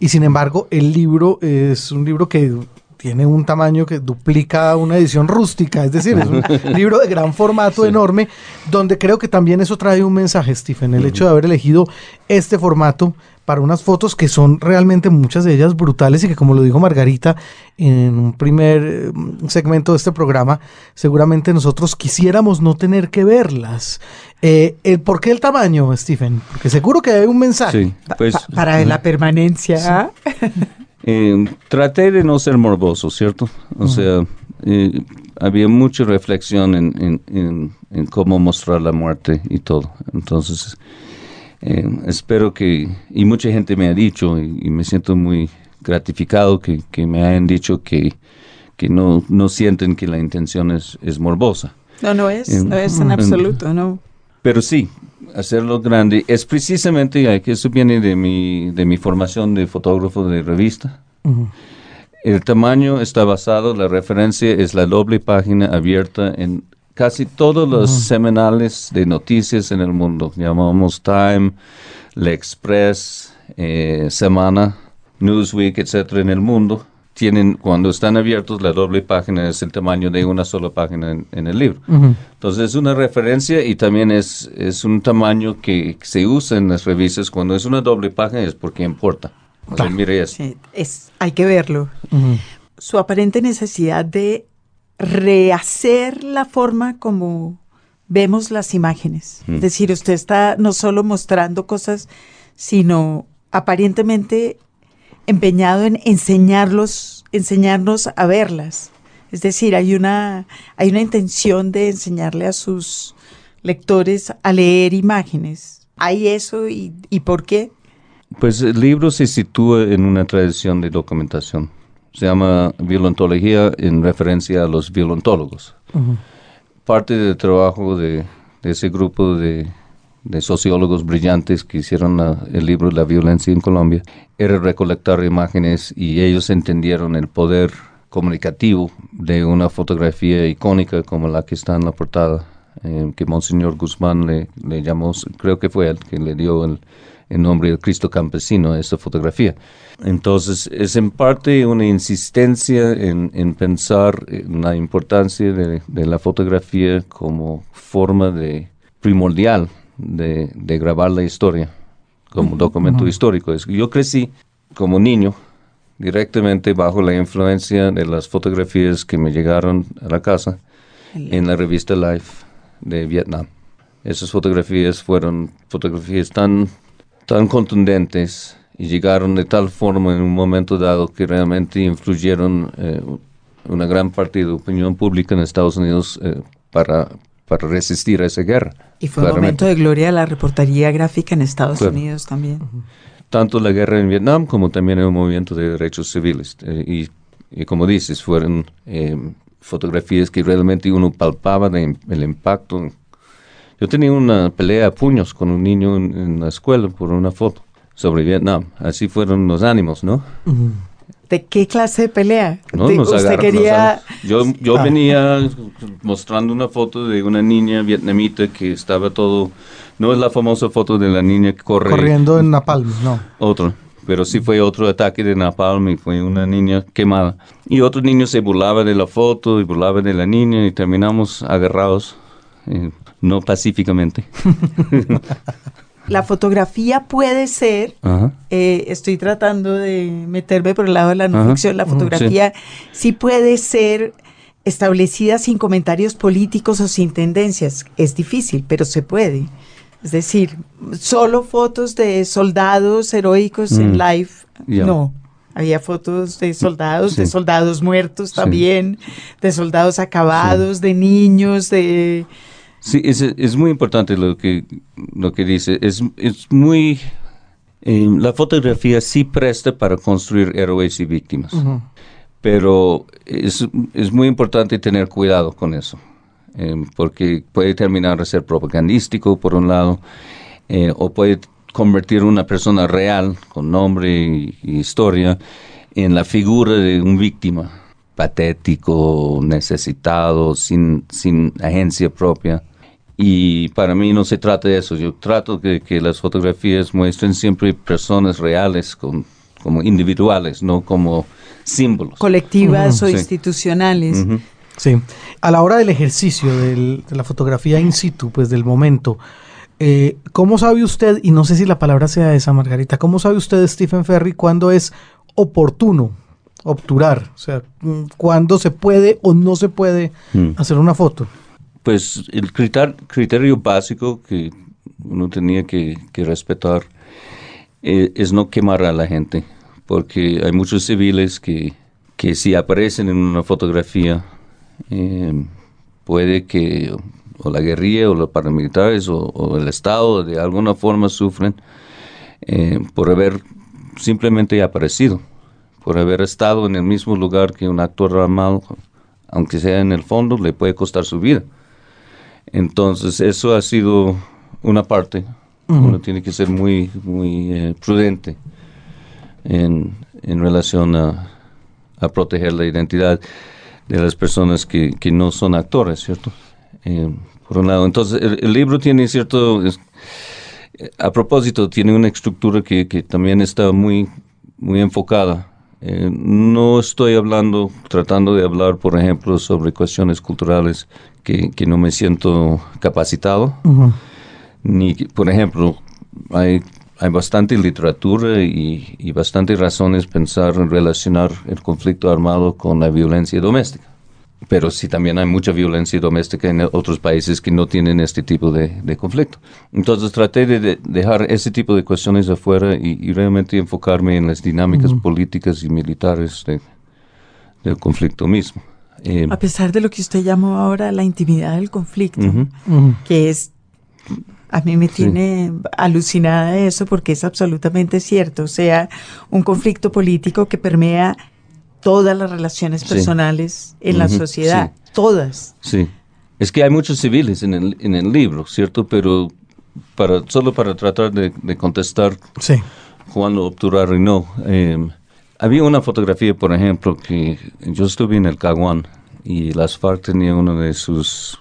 y sin embargo el libro es un libro que tiene un tamaño que duplica una edición rústica, es decir, es un libro de gran formato enorme, donde creo que también eso trae un mensaje, Stephen, el hecho de haber elegido este formato para unas fotos que son realmente muchas de ellas brutales y que como lo dijo Margarita en un primer eh, segmento de este programa, seguramente nosotros quisiéramos no tener que verlas. Eh, el, ¿Por qué el tamaño, Stephen? Porque seguro que hay un mensaje. Pues, para la permanencia. ¿ah? Eh, traté de no ser morboso, ¿cierto? O sea, eh, había mucha reflexión en, cómo mostrar la muerte y todo. Entonces, eh, espero que, y mucha gente me ha dicho, y, me siento muy gratificado que, me hayan dicho que, que no, no sienten que la intención es, es morbosa. No, no es, no es en absoluto, no. Pero sí, hacerlo grande es precisamente, que eso viene de mi, de mi formación de fotógrafo de revista. El tamaño está basado, la referencia es la doble página abierta en casi todos los semanales de noticias en el mundo. Llamamos Time, La Express, eh, Semana, Newsweek, etcétera, en el mundo tienen, cuando están abiertos, la doble página es el tamaño de una sola página en, el libro. Entonces es una referencia y también es, es un tamaño que se usa en las revistas. Cuando es una doble página es porque importa. mire eso. es, hay que verlo. Su aparente necesidad de rehacer la forma como vemos las imágenes. Es decir, usted está no solo mostrando cosas, sino aparentemente empeñado en enseñarlos, enseñarnos a verlas. Es decir, hay una, hay una intención de enseñarle a sus lectores a leer imágenes. ¿Hay eso y, por qué? Pues el libro se sitúa en una tradición de documentación. Se llama Violontología en referencia a los violontólogos. Parte del trabajo de ese grupo de de sociólogos brillantes que hicieron el libro La violencia en Colombia, era recolectar imágenes y ellos entendieron el poder comunicativo de una fotografía icónica como la que está en la portada, eh, que Monseñor Guzmán le, le, llamó, creo que fue él que le dio el, nombre de Cristo Campesino esta fotografía. Entonces, es en parte una insistencia en, en pensar en la importancia de, de la fotografía como forma de primordial de, grabar la historia como documento histórico. Es yo crecí como niño directamente bajo la influencia de las fotografías que me llegaron a la casa en la revista Life de Vietnam. Esas fotografías fueron fotografías tan, tan contundentes y llegaron de tal forma en un momento dado que realmente influyeron eh, una gran parte de la opinión pública en Estados Unidos eh, para, para resistir a esa guerra. Y fue un momento de gloria de la reportería gráfica en Estados Unidos también. Tanto la guerra en Vietnam como también el movimiento de derechos civiles. Eh, y, como dices, fueron eh, fotografías que realmente uno palpaba el impacto. Yo tenía una pelea a puños con un niño en, la escuela por una foto sobre Vietnam. Así fueron los ánimos, ¿no? ¿De qué clase de pelea? No, usted quería... Yo, yo ah. venía mostrando una foto de una niña vietnamita que estaba todo... No es la famosa foto de la niña que corre... Corriendo en Napalm, no. Otro. Pero sí fue otro ataque de Napalm y fue una niña quemada. Y otro niño se burlaba de la foto y burlaba de la niña y terminamos agarrados, eh, no pacíficamente. la fotografía puede ser, eh, estoy tratando de meterme por el lado de la no ficción, la fotografía sí. puede ser establecida sin comentarios políticos o sin tendencias. Es difícil, pero se puede. Es decir, solo fotos de soldados heroicos en mm. live, no. Había fotos de soldados, de soldados muertos también, de soldados acabados, de niños, de Sí, es, es muy importante lo que, lo que dice. Es, es muy... Eh, la fotografía sí presta para construir héroes y víctimas, pero es, es, muy importante tener cuidado con eso, eh, porque puede terminar a ser propagandístico, por un lado, eh, o puede convertir una persona real, con nombre y, historia, en la figura de un víctima patético, necesitado, sin, sin agencia propia. Y para mí no se trata de eso. Yo trato de que las fotografías muestren siempre personas reales con, como individuales, no como símbolos. Colectivas o institucionales. Sí. A la hora del ejercicio de la fotografía in situ, pues del momento, eh, ¿cómo sabe usted, y no sé si la palabra sea esa, Margarita, cómo sabe usted, Stephen Ferry, cuándo es oportuno obturar? O sea, cuándo se puede o no se puede mm. hacer una foto. Pues el criterio, básico que uno tenía que, respetar eh, es no quemar a la gente, porque hay muchos civiles que, que si aparecen en una fotografía eh, puede que o la guerrilla o los paramilitares o, el Estado de alguna forma sufren eh, por haber simplemente aparecido, por haber estado en el mismo lugar que un actor armado, aunque sea en el fondo, le puede costar su vida. Entonces, eso ha sido una parte. Uno tiene que ser muy, muy eh, prudente en, en relación a, a proteger la identidad de las personas que, que no son actores, ¿cierto? Eh, por un lado, entonces el, libro tiene cierto, a propósito, tiene una estructura que, que también está muy, muy enfocada. Eh, no estoy hablando, tratando de hablar, por ejemplo, sobre cuestiones culturales que, que no me siento capacitado, ni, por ejemplo, hay hay bastante literatura y, y bastantes razones pensar en relacionar el conflicto armado con la violencia doméstica. Pero sí también hay mucha violencia doméstica en otros países que no tienen este tipo de, conflicto. Entonces traté de, dejar ese tipo de cuestiones afuera y, realmente enfocarme en las dinámicas políticas y militares del conflicto mismo. Eh, a pesar de lo que usted llamó ahora la intimidad del conflicto, que es a mí me tiene alucinada eso porque es absolutamente cierto. O sea, un conflicto político que permea todas las relaciones personales en la sociedad, todas. Sí. Es que hay muchos civiles en el, en el libro, ¿cierto? Pero para, solo para tratar de, contestar sí. cuando obturar y no. Em, había una fotografía, por ejemplo, que yo estuve en el Caguán y las FARC tenía uno de sus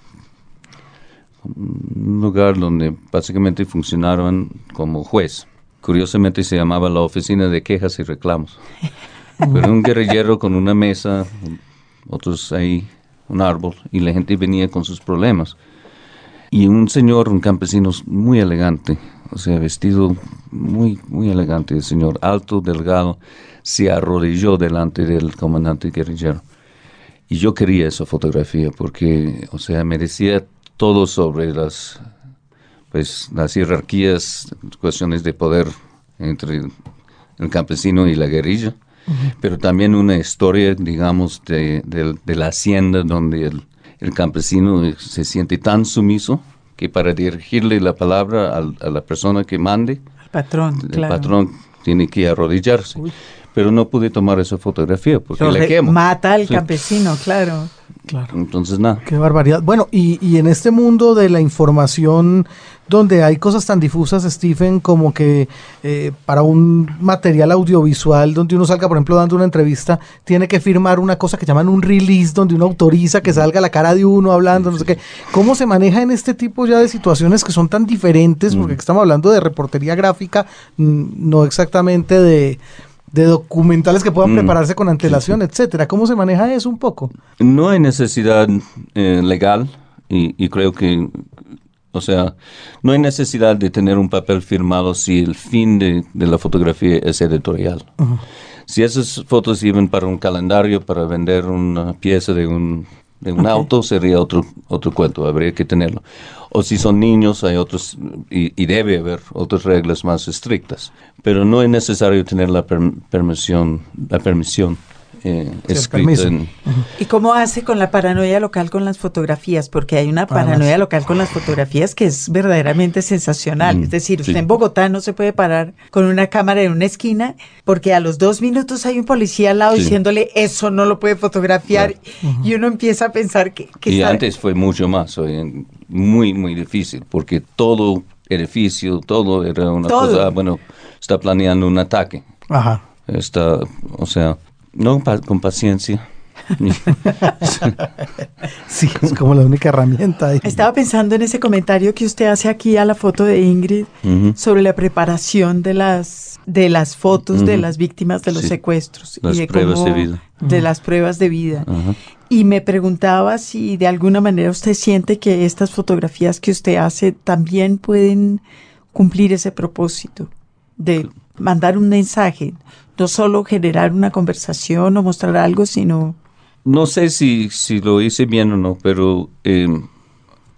un lugar donde básicamente funcionaban como juez. Curiosamente se llamaba la Oficina de Quejas y Reclamos. Pero un guerrillero con una mesa, otros ahí, un árbol, y la gente venía con sus problemas. Y un señor, un campesino muy elegante, o sea, vestido muy, muy elegante, el señor, alto, delgado, se arrodilló delante del comandante guerrillero. Y yo quería esa fotografía porque, o sea, merecía todo sobre las, pues, las jerarquías, cuestiones de poder entre el campesino y la guerrilla, pero también una historia, digamos, de, la hacienda donde el, el, campesino se siente tan sumiso que para dirigirle la palabra a, la persona que mande, el patrón, el patrón tiene que arrodillarse. Pero no pude tomar esa fotografía porque le quemo. Mata al campesino, claro. Claro. Entonces, nada. Qué barbaridad. Bueno, y, y, en este mundo de la información, donde hay cosas tan difusas, Stephen, como que eh, para un material audiovisual, donde uno salga, por ejemplo, dando una entrevista, tiene que firmar una cosa que llaman un release, donde uno autoriza que salga la cara de uno hablando, no sé qué. ¿Cómo se maneja en este tipo ya de situaciones que son tan diferentes? Porque mm. estamos hablando de reportería gráfica, no exactamente de de documentales que puedan mm. prepararse con antelación, etcétera. ¿Cómo se maneja eso un poco? No hay necesidad eh, legal y, creo que, o sea, no hay necesidad de tener un papel firmado si el fin de, la fotografía es editorial. Si esas fotos sirven para un calendario, para vender una pieza de un, de un auto, sería otro, otro cuento, habría que tenerlo. O si son niños hay otros, y, debe haber otras reglas más estrictas, pero no es necesario tener la permisión, la permisión eh, escrita. ¿Y cómo hace con la paranoia local con las fotografías? Porque hay una paranoia local con las fotografías que es verdaderamente sensacional. Mm, es decir, usted en Bogotá no se puede parar con una cámara en una esquina porque a los dos minutos hay un policía al lado diciéndole eso no lo puede fotografiar y uno empieza a pensar que... y antes fue mucho más, muy, muy difícil porque todo edificio, todo era una cosa, bueno, está planeando un ataque. Ajá. Está, o sea, no con paciencia. sí, es como la única herramienta. Estaba pensando en ese comentario que usted hace aquí a la foto de Ingrid sobre la preparación de las de las fotos de las víctimas de los secuestros las y de pruebas de vida. de las pruebas de vida. Y me preguntaba si de alguna manera usted siente que estas fotografías que usted hace también pueden cumplir ese propósito de mandar un mensaje, no solo generar una conversación o mostrar algo, sino... No sé si, si lo hice bien o no, pero eh,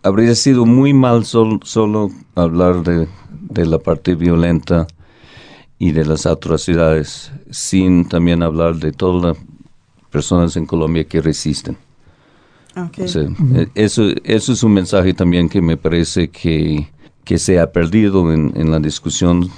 habría sido muy mal solo hablar de, de, la parte violenta y de las atrocidades, sin también hablar de todas las personas en Colombia que resisten. Okay. Eso, eso es un mensaje también que me parece que, que se ha perdido en, en la discusión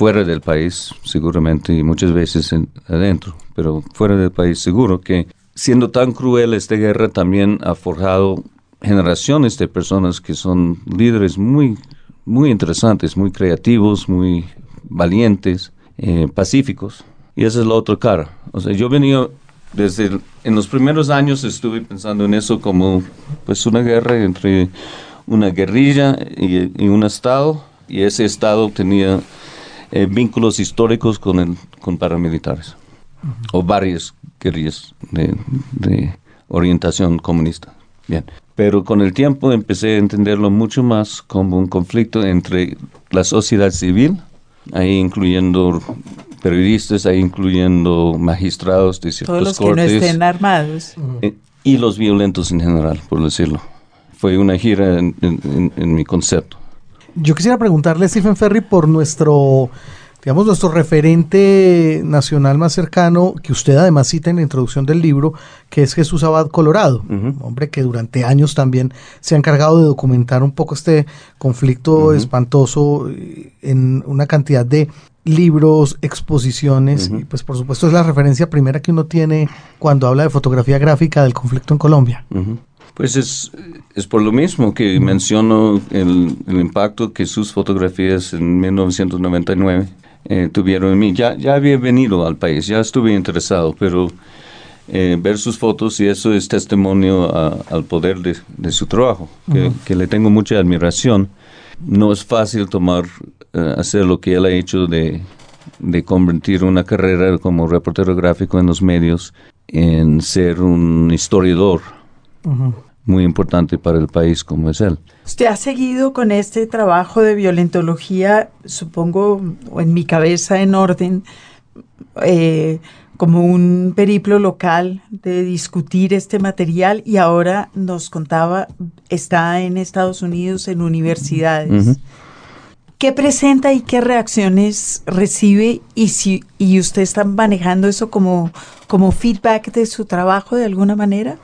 fuera del país, seguramente, y muchas veces adentro, pero fuera del país seguro que siendo tan cruel esta guerra también ha forjado generaciones de personas que son líderes muy, muy interesantes, muy creativos, muy valientes, eh, pacíficos. Y esa es la otra cara. O sea, yo venía desde en los primeros años estuve pensando en eso como pues una guerra entre una guerrilla y, y un estado y ese estado tenía eh, vínculos históricos con, el, con paramilitares o varias guerrillas de, de, orientación comunista. Bien, pero con el tiempo empecé a entenderlo mucho más como un conflicto entre la sociedad civil, ahí incluyendo periodistas, ahí incluyendo magistrados de ciertos Todos los cortes, que no estén armados. eh, y los violentos en general, por decirlo. Fue una gira en, en, en mi concepto. Yo quisiera preguntarle, Stephen Ferry, por nuestro, digamos, nuestro referente nacional más cercano, que usted además cita en la introducción del libro, que es Jesús Abad Colorado, uh -huh. hombre que durante años también se ha encargado de documentar un poco este conflicto uh -huh. espantoso en una cantidad de libros, exposiciones, uh -huh. y pues por supuesto es la referencia primera que uno tiene cuando habla de fotografía gráfica del conflicto en Colombia. Pues es, es por lo mismo que menciono el, el, impacto que sus fotografías en 1999 eh, tuvieron en mí. Ya, ya había venido al país, ya estuve interesado, pero eh, ver sus fotos y eso es testimonio a, al poder de, de su trabajo, que, uh -huh. que, le tengo mucha admiración. No es fácil tomar, uh, hacer lo que él ha hecho de, de convertir una carrera como reportero gráfico en los medios en ser un historiador. Uh -huh muy importante para el país como es él. Usted ha seguido con este trabajo de violentología, supongo, en mi cabeza en orden, eh, como un periplo local de discutir este material y ahora nos contaba, está en Estados Unidos en universidades. Uh -huh. ¿Qué presenta y qué reacciones recibe y si y usted está manejando eso como, como feedback de su trabajo de alguna manera?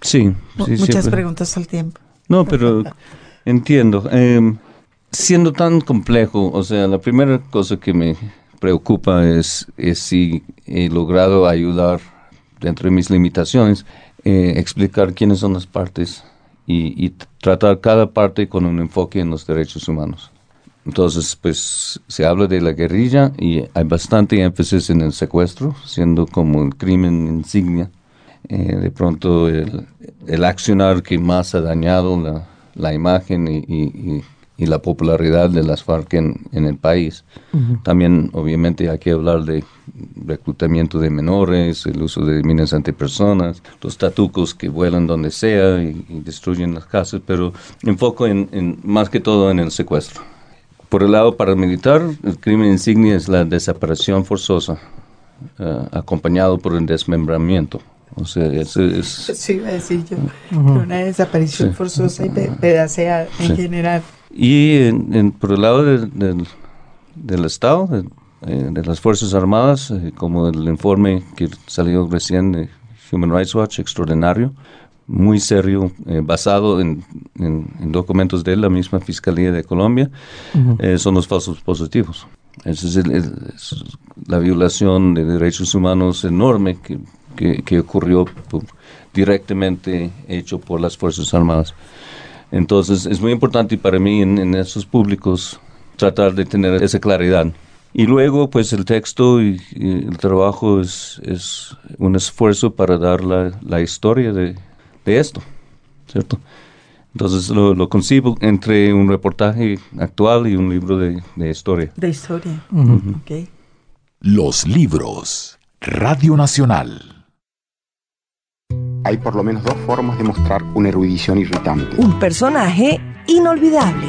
Sí, sí Muchas siempre. preguntas al tiempo. No, pero entiendo. Eh, siendo tan complejo, o sea, la primera cosa que me preocupa es, es si he logrado ayudar, dentro de mis limitaciones, eh, explicar quiénes son las partes y, y, tratar cada parte con un enfoque en los derechos humanos. Entonces, pues se habla de la guerrilla y hay bastante énfasis en el secuestro, siendo como el crimen insignia eh, de pronto el, el, accionar que más ha dañado la, la imagen y, y, y, la popularidad de las FARC en, en el país. Uh -huh. También, obviamente, hay que hablar de reclutamiento de menores, el uso de minas antipersonas, los tatucos que vuelan donde sea y, destruyen las casas, pero enfoco en, en, más que todo en el secuestro. Por el lado paramilitar, el crimen insignia es la desaparición forzosa, uh, acompañado por el desmembramiento. O sea, eso es... Sí, iba a decir yo, uh -huh. una desaparición sí. forzosa y pedacea en sí. general. Y en, en, por el lado de, de, del Estado, de, eh, de, las Fuerzas Armadas, eh, como el informe que salió recién de Human Rights Watch, extraordinario, muy serio, eh, basado en, en, en, documentos de la misma Fiscalía de Colombia, uh -huh. son los falsos positivos. Esa es, el, es, la violación de derechos humanos enorme que que, que ocurrió por, directamente hecho por las Fuerzas Armadas. Entonces es muy importante para mí en, en esos públicos tratar de tener esa claridad Y luego, pues el texto y, el trabajo es, es, un esfuerzo para dar la, la historia de, de, esto, ¿cierto? Entonces lo, lo, concibo entre un reportaje actual y un libro de, de historia. De historia, okay. Los libros. Radio Nacional. Hay por lo menos dos formas de mostrar una erudición irritante. Un personaje inolvidable.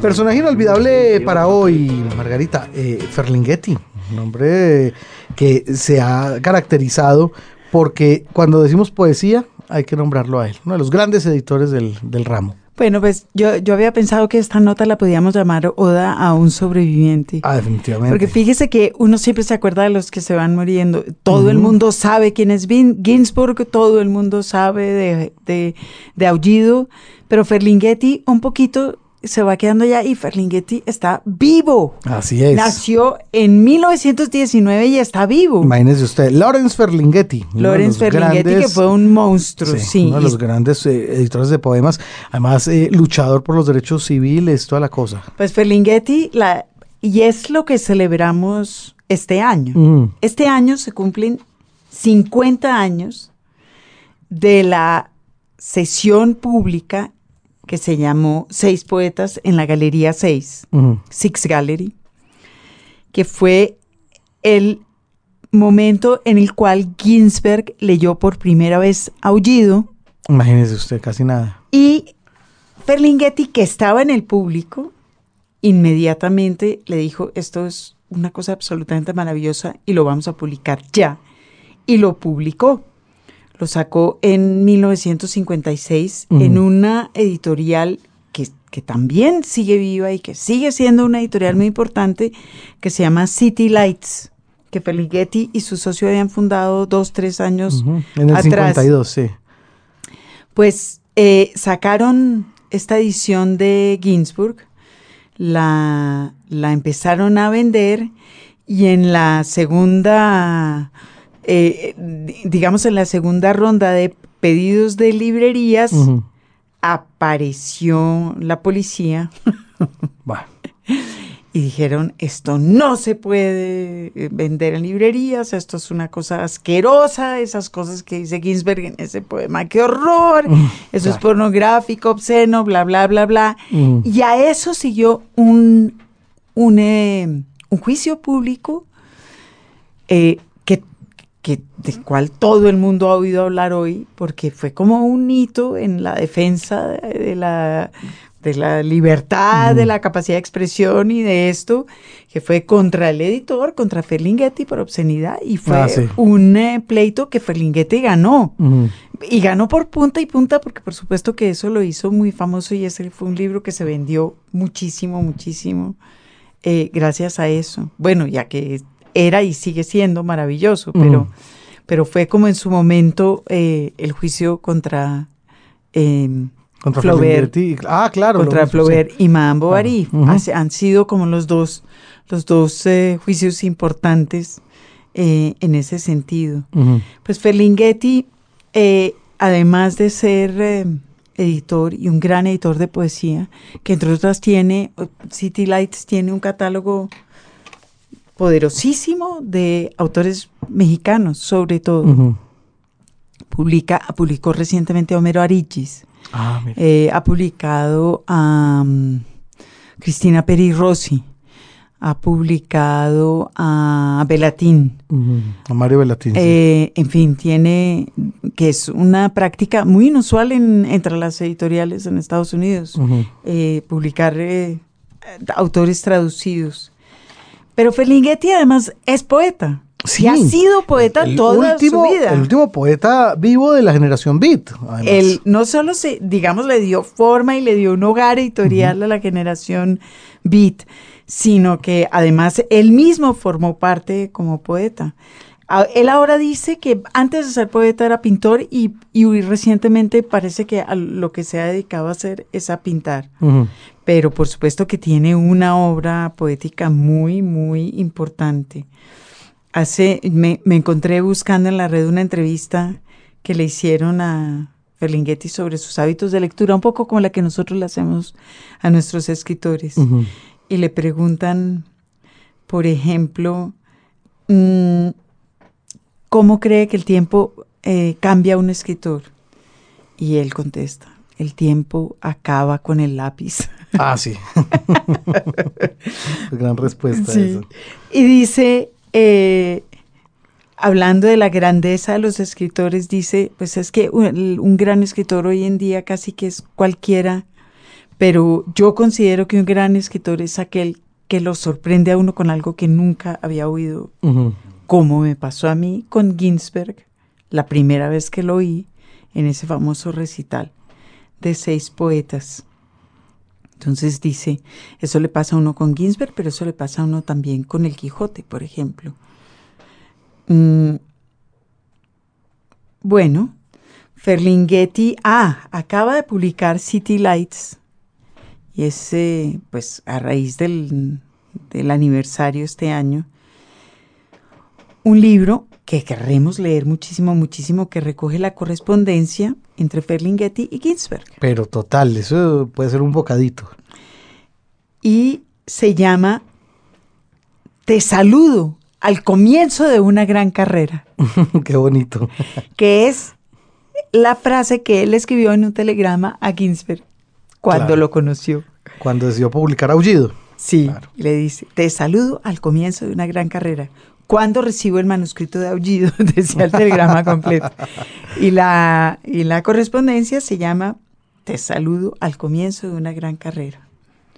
Personaje inolvidable para hoy, Margarita, eh, Ferlinghetti, un hombre que se ha caracterizado porque cuando decimos poesía hay que nombrarlo a él, uno de los grandes editores del, del ramo. Bueno, pues yo, yo había pensado que esta nota la podíamos llamar Oda a un sobreviviente. Ah, definitivamente. Porque fíjese que uno siempre se acuerda de los que se van muriendo. Todo el mundo sabe quién es Ginsburg, todo el mundo sabe de, de, de Aullido, pero Ferlinghetti un poquito se va quedando allá y Ferlinghetti está vivo. Así es. Nació en 1919 y está vivo. Imagínese usted, Lawrence Ferlinghetti. Lawrence Ferlinghetti, que fue un monstruo, sí. Uno de los grandes eh, editores de poemas, además eh, luchador por los derechos civiles, toda la cosa. Pues Ferlinghetti, la, y es lo que celebramos este año. Mm. Este año se cumplen 50 años de la sesión pública que se llamó Seis Poetas en la Galería 6, Six Gallery, que fue el momento en el cual Ginsberg leyó por primera vez Aullido. Imagínese usted, casi nada. Y Ferlinghetti, que estaba en el público, inmediatamente le dijo, esto es una cosa absolutamente maravillosa y lo vamos a publicar ya. Y lo publicó lo sacó en 1956 en una editorial que, que, también sigue viva y que sigue siendo una editorial muy importante, que se llama City Lights, que Felighetti y su socio habían fundado dos, tres años En el 52, sí. Pues eh, sacaron esta edición de Ginsburg, la, la empezaron a vender y en la segunda eh, digamos, en la segunda ronda de pedidos de librerías, apareció la policía. Y dijeron, esto no se puede eh, vender en librerías, esto es una cosa asquerosa, esas cosas que dice Ginsberg en ese poema, qué horror, eso es pornográfico, obsceno, bla, bla, bla, bla. Y a eso siguió un, un, eh, un juicio público eh, que, del cual todo el mundo ha oído hablar hoy, porque fue como un hito en la defensa de, la, de la libertad, de la capacidad de expresión y de esto, que fue contra el editor, contra Ferlinghetti por obscenidad, y fue ah, un eh, pleito que Ferlinghetti ganó. Y ganó por punta y punta, porque por supuesto que eso lo hizo muy famoso y ese fue un libro que se vendió muchísimo, muchísimo, eh, gracias a eso. Bueno, ya que era y sigue siendo maravilloso, pero, pero fue como en su momento eh, el juicio contra... Eh, contra Flaubert, ah, claro, contra Flaubert y Madame Bovary. han sido como los dos, los dos eh, juicios importantes eh, en ese sentido. Pues Ferlinghetti, además de ser editor y un gran editor de poesía, que entre otras tiene, City Lights tiene un catálogo poderosísimo de autores mexicanos, sobre todo. Publica, publicó recientemente a Homero Arichis. Ah, eh, ha publicado a um, Cristina Peri Rossi. Ha publicado a Belatín. A Mario Belatín. Eh, en fin, tiene, que es una práctica muy inusual en, entre las editoriales en Estados Unidos, eh, publicar autores traducidos. Pero Ferlinghetti además es poeta. Sí, y ha sido poeta toda su vida. El último poeta vivo de la generación Beat. Él no solo se, digamos, le dio forma y le dio un hogar editorial a la generación Beat, sino que además él mismo formó parte como poeta. Él ahora dice que antes de ser poeta era pintor y, recientemente parece que a lo que se ha dedicado a hacer es a pintar pero por supuesto que tiene una obra poética muy, muy importante. Hace, me, encontré buscando en la red una entrevista que le hicieron a Ferlinghetti sobre sus hábitos de lectura, un poco como la que nosotros le hacemos a nuestros escritores. Y le preguntan, por ejemplo, mm, ¿cómo cree que el tiempo eh, cambia a un escritor? Y él contesta, el tiempo acaba con el lápiz. Ah, sí. Gran respuesta. Eso. Y dice, eh, hablando de la grandeza de los escritores, dice, pues es que un, un, gran escritor hoy en día casi que es cualquiera, pero yo considero que un gran escritor es aquel que lo sorprende a uno con algo que nunca había oído, como me pasó a mí con Ginsberg, la primera vez que lo oí en ese famoso recital de seis poetas. Entonces dice, eso le pasa a uno con Ginsberg, pero eso le pasa a uno también con el Quijote, por ejemplo. Mm, bueno, Ferlinghetti, ah, acaba de publicar City Lights, y es pues a raíz del, del aniversario este año, un libro que querremos leer muchísimo, muchísimo, que recoge la correspondencia entre Ferlinghetti y Ginsberg. Pero total, eso puede ser un bocadito. Y se llama Te saludo al comienzo de una gran carrera. Qué bonito. que es la frase que él escribió en un telegrama a Ginsberg cuando lo conoció. Cuando decidió publicar Aullido. Sí, le dice, te saludo al comienzo de una gran carrera. ¿Cuándo recibo el manuscrito de Aullido? Decía el telegrama completo. Y la, y la correspondencia se llama Te saludo al comienzo de una gran carrera.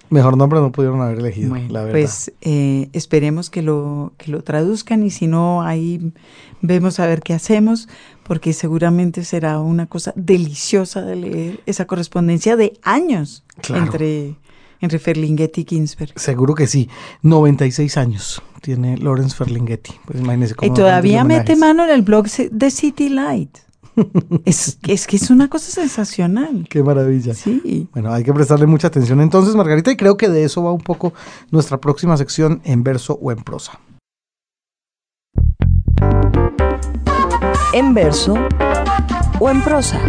Mejor nombre no pudieron haber elegido, la verdad. Pues eh, esperemos que lo, que lo traduzcan y si no, ahí vemos a ver qué hacemos, porque seguramente será una cosa deliciosa de leer esa correspondencia de años entre, entre Ferlinghetti y Ginsberg. Seguro que sí. 96 años tiene Lawrence Ferlinghetti. Pues imagínese cómo y todavía mete mano en el blog de City Light. es, es, que es una cosa sensacional. Qué maravilla. Sí. Bueno, hay que prestarle mucha atención entonces, Margarita, y creo que de eso va un poco nuestra próxima sección en verso o en prosa. En verso o en prosa.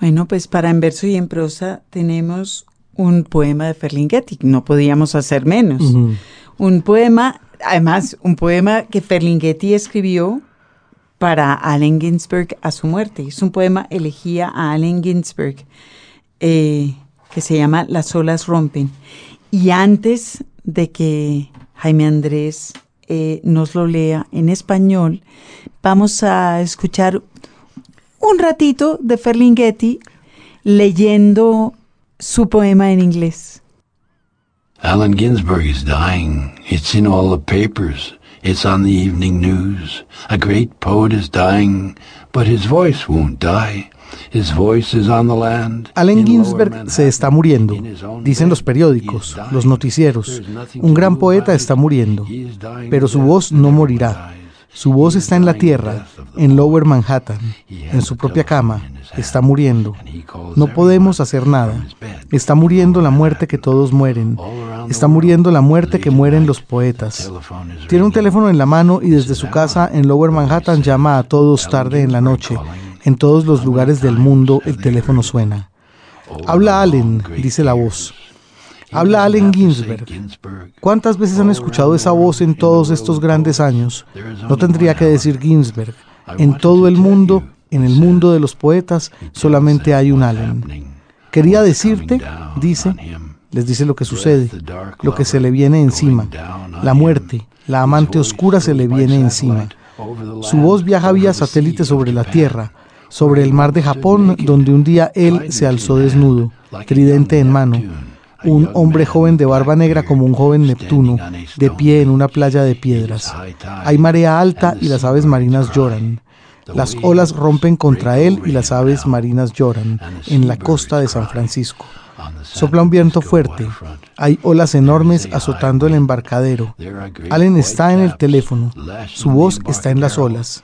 Bueno, pues para en verso y en prosa tenemos un poema de Ferlinghetti, no podíamos hacer menos. Un poema además, un poema que Ferlinghetti escribió para Allen Ginsberg a su muerte. Es un poema elegía a Allen Ginsberg eh, que se llama Las olas rompen. Y antes de que Jaime Andrés eh, nos lo lea en español, vamos a escuchar un ratito de Ferlinghetti leyendo su poema en inglés. Allen Ginsberg is dying. It's in all the papers. It's on the evening news. A great poet is dying, but his voice won't die. His voice is on the land. Allen Ginsberg se está muriendo, dicen los periódicos, los noticieros. Un gran poeta está muriendo, pero su voz no morirá. Su voz está en la tierra, en Lower Manhattan, en su propia cama. Está muriendo. No podemos hacer nada. Está muriendo la muerte que todos mueren. Está muriendo la muerte que mueren los poetas. Tiene un teléfono en la mano y desde su casa en Lower Manhattan llama a todos tarde en la noche. En todos los lugares del mundo el teléfono suena. Habla Allen, dice la voz. Habla Allen Ginsberg. ¿Cuántas veces han escuchado esa voz en todos estos grandes años? No tendría que decir Ginsberg. En todo el mundo, en el mundo de los poetas, solamente hay un Allen. Quería decirte, dice, les dice lo que sucede, lo que se le viene encima. La muerte, la amante oscura se le viene encima. Su voz viaja vía satélite sobre la Tierra, sobre el mar de Japón, donde un día él se alzó desnudo, tridente en mano un hombre joven de barba negra como un joven Neptuno, de pie en una playa de piedras. Hay marea alta y las aves marinas lloran. Las olas rompen contra él y las aves marinas lloran en la costa de San Francisco. Sopla un viento fuerte. Hay olas enormes azotando el embarcadero. Allen está en el teléfono. Su voz está en las olas.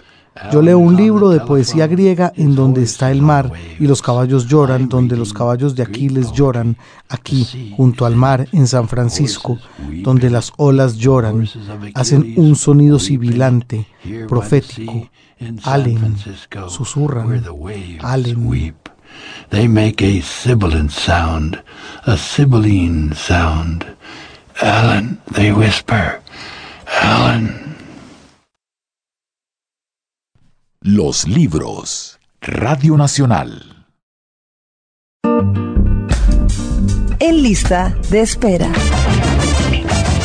Yo leo un libro de poesía griega en donde está el mar y los caballos lloran, donde los caballos de Aquiles lloran, aquí, junto al mar, en San Francisco, donde las olas lloran, hacen un sonido sibilante, profético. Allen, susurran, Allen, They make a sibilant sound, a sibylline sound. Alan, they whisper. Alan. Los libros. Radio Nacional. En lista de espera.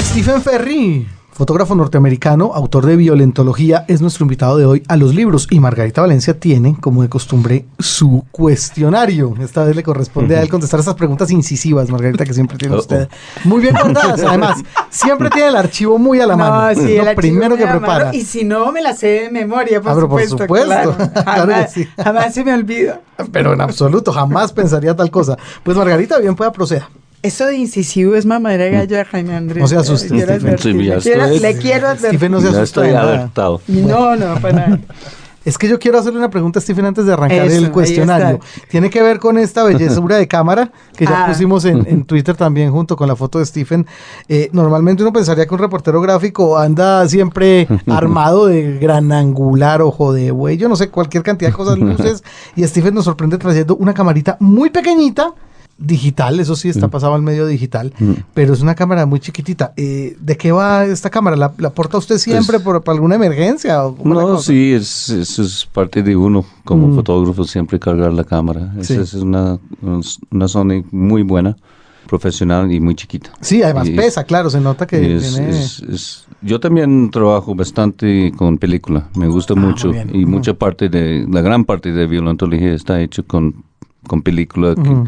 Stephen Ferry, fotógrafo norteamericano, autor de Violentología, es nuestro invitado de hoy a los libros. Y Margarita Valencia tiene, como de costumbre, su cuestionario. Esta vez le corresponde a él contestar esas preguntas incisivas, Margarita, que siempre tiene usted. Muy bien guardadas, además. Siempre tiene el archivo muy a la mano. No, sí, lo el primero que prepara. mano, Y si no, me la sé de memoria, por Ah, pero por supuesto. supuesto, claro Jamás, sí. jamás se me olvida. Pero en absoluto, jamás pensaría tal cosa. Pues Margarita, bien pueda proceder. Eso de incisivo es mamadera de gallo de Jaime Andrés. No se asuste, Le quiero Sí, le quiero- estoy- Le quiero advertir. Stephen no se asusta estoy. No, no, para nada. Es que yo quiero hacerle una pregunta a Stephen antes de arrancar Eso, el cuestionario. Tiene que ver con esta bellezura de cámara que ya Ah. pusimos en, en Twitter también junto con la foto de Stephen. Eh, normalmente uno pensaría que un reportero gráfico anda siempre armado de gran angular, ojo de buey, yo no sé, cualquier cantidad de cosas, luces. y Stephen nos sorprende trayendo una camarita muy pequeñita. Digital, eso sí está pasado al medio digital, pero es una cámara muy chiquitita. Eh, ¿De qué va esta cámara? ¿La, la porta usted siempre por, por alguna emergencia? O No, sí, es, eso es parte de uno como Mm. fotógrafo, siempre cargar la cámara. Sí. Esa es una, una Sony muy buena, profesional y muy chiquita. Sí, además Y- pesa, claro, se nota que es- tiene... es- es- yo también trabajo bastante con película, me gusta mucho Ah, bien. y mucha parte de, la gran parte de violentología está hecho con, con película que-.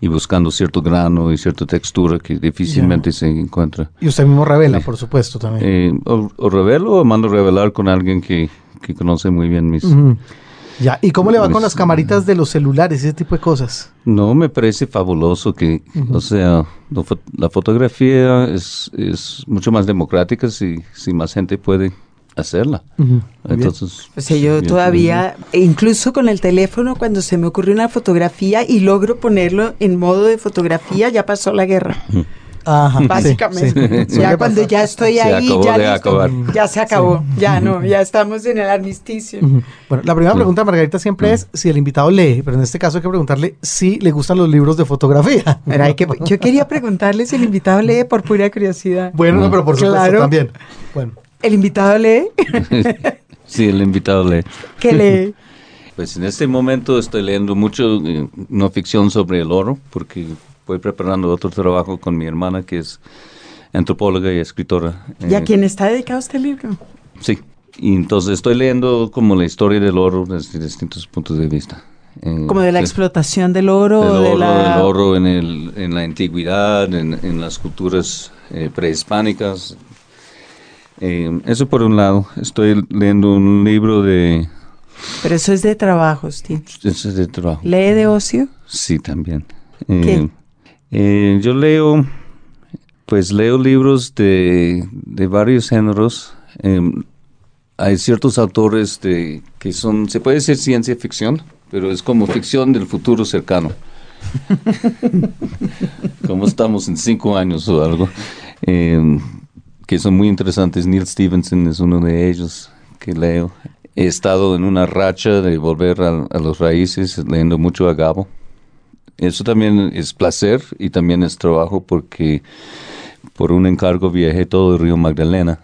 Y buscando cierto grano y cierta textura que difícilmente se encuentra. Y usted mismo revela, por supuesto, también. Eh, o, o revelo o mando revelar con alguien que, que conoce muy bien mis... Ya, ¿y cómo le va con las camaritas de los celulares, ese tipo de cosas? No, me parece fabuloso que, o sea, la, fo- la fotografía es, es mucho más democrática si, si más gente puede hacerla. Entonces, O sea, yo todavía, e incluso con el teléfono, cuando se me ocurre una fotografía y logro ponerlo en modo de fotografía, ya pasó la guerra. Ajá, Básicamente. sí, ya cuando ya estoy Se ahí, ya, listo, ya se acabó. Ya no, ya estamos en el armisticio. Bueno, la primera pregunta, Margarita, siempre es si el invitado lee, pero en este caso hay que preguntarle si le gustan los libros de fotografía. Pero hay que, yo quería preguntarle si el invitado lee por pura curiosidad. Bueno, no, pero por supuesto Claro. también. Bueno, ¿El invitado lee? sí, el invitado lee. ¿Qué lee? Pues en este momento estoy leyendo mucho eh, no ficción sobre el oro, porque voy preparando otro trabajo con mi hermana que es antropóloga y escritora. ¿Y a Eh, quién está dedicado este libro? Sí, y entonces estoy leyendo como la historia del oro desde distintos puntos de vista. Eh, Como de la explotación del oro, del de oro, la... el oro en, el, en la antigüedad, en, en las culturas eh, prehispánicas. Eh, eso por un lado. Estoy leyendo un libro de... Pero eso es de trabajo, Steve. ese es de trabajo. ¿Lee de ocio? Sí, también. ¿Qué? Eh, eh, yo leo, pues leo libros de, de varios géneros. Em, hay ciertos autores de, que son, se puede decir ciencia ficción, pero es como ficción del futuro cercano. como estamos en cinco años o algo, em, que son muy interesantes. Neil Stevenson es uno de ellos que leo. He estado en una racha de volver a, a los raíces, leyendo mucho a Gabo. Eso también es placer y también es trabajo porque por un encargo viajé todo el río Magdalena.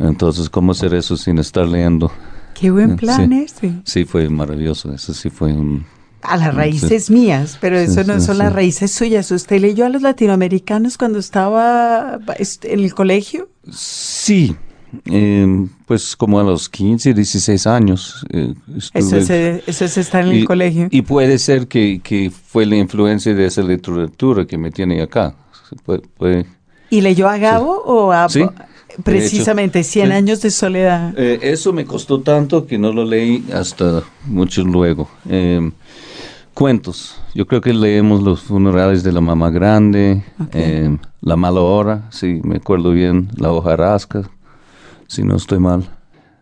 Entonces, ¿cómo hacer eso sin estar leyendo? Qué buen plan Sí. este. Sí, fue maravilloso. Eso sí fue un... A las Sí. raíces mías, pero Sí, eso no sí, son las raíces suyas. ¿Usted leyó a los latinoamericanos cuando estaba este, en el colegio? Sí, eh, pues como a los 15, 16 años. eh, Eso es, eso es estar en el colegio. y puede ser que, que fue la influencia de esa literatura que me tiene acá. Puede- puede- ¿Y leyó a Gabo o a... Precisamente, 100 sí. años de soledad. Eh, eso me costó tanto que no lo leí hasta mucho luego. Eh, cuentos. Yo creo que leemos los funerales de la mamá grande, Ok. eh, La mala hora, si me acuerdo bien, La hojarasca, si no estoy mal.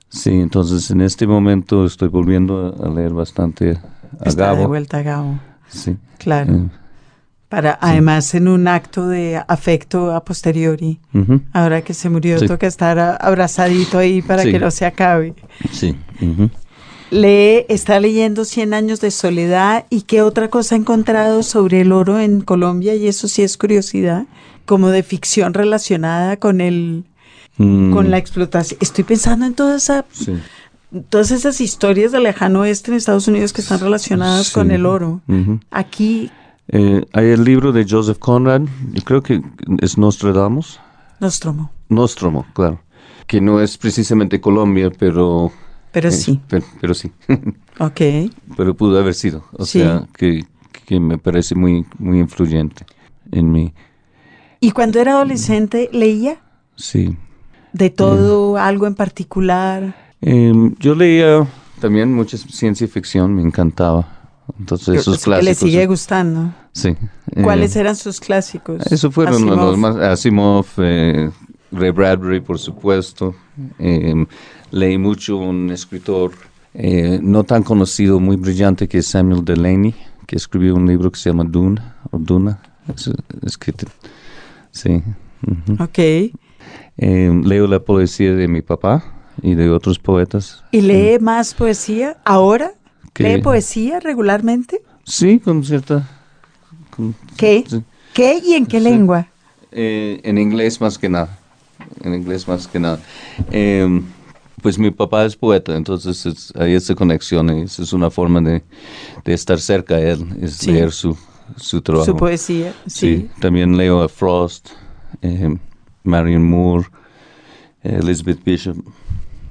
Sí, entonces en este momento estoy volviendo a, leer bastante a Está de Gabo. vuelta a Gabo. Sí. Claro. Eh, Para, además, en un acto de afecto a posteriori. ujú, Ahora que se murió, Sí. toca estar abrazadito ahí para Sí. que no se acabe. Sí. ujú. Lee, está leyendo Cien años de soledad y qué otra cosa ha encontrado sobre el oro en Colombia y eso sí es curiosidad, como de ficción relacionada con el Mm, con la explotación. Estoy pensando en toda esa, sí. todas esas historias del lejano oeste en Estados Unidos que están relacionadas Sí. con el oro. Aquí Eh, hay el libro de Joseph Conrad, yo creo que es Nostradamus. Nostromo, Nostromo, claro. Que no es precisamente Colombia, pero... pero eh, sí, Pero, pero sí. ok. pero pudo haber sido. O Sí. sea, que, que me parece muy, muy influyente en mí. ¿Y cuando era adolescente leía Sí. de todo, algo en particular? Em, yo leía también mucha ciencia ficción, me encantaba. Entonces, esos clásicos. le sigue gustando. Sí. ¿Cuáles Eh, eran sus clásicos? Eso fueron Asimov. los más. Asimov, eh, Ray Bradbury, por supuesto. Eh, leí mucho un escritor eh, no tan conocido, muy brillante, que es Samuel Delaney, que escribió un libro que se llama Dune, o Duna. Es, es que sí. ujú. Ok. Eh, leo la poesía de mi papá y de otros poetas. ¿Y lee más poesía ahora? Que- ¿Lee poesía regularmente? Sí, con cierta... con- ¿Qué? sí. ¿Qué y en qué Sí. lengua? Eh, en inglés más que nada. En inglés más que nada. Eh, pues mi papá es poeta, entonces es- hay esa conexión y esa es una forma de, de estar cerca a él, es Sí. leer su, su trabajo. Su poesía, sí. Sí, también leo a Frost, eh, Marion Moore, eh, Elizabeth Bishop,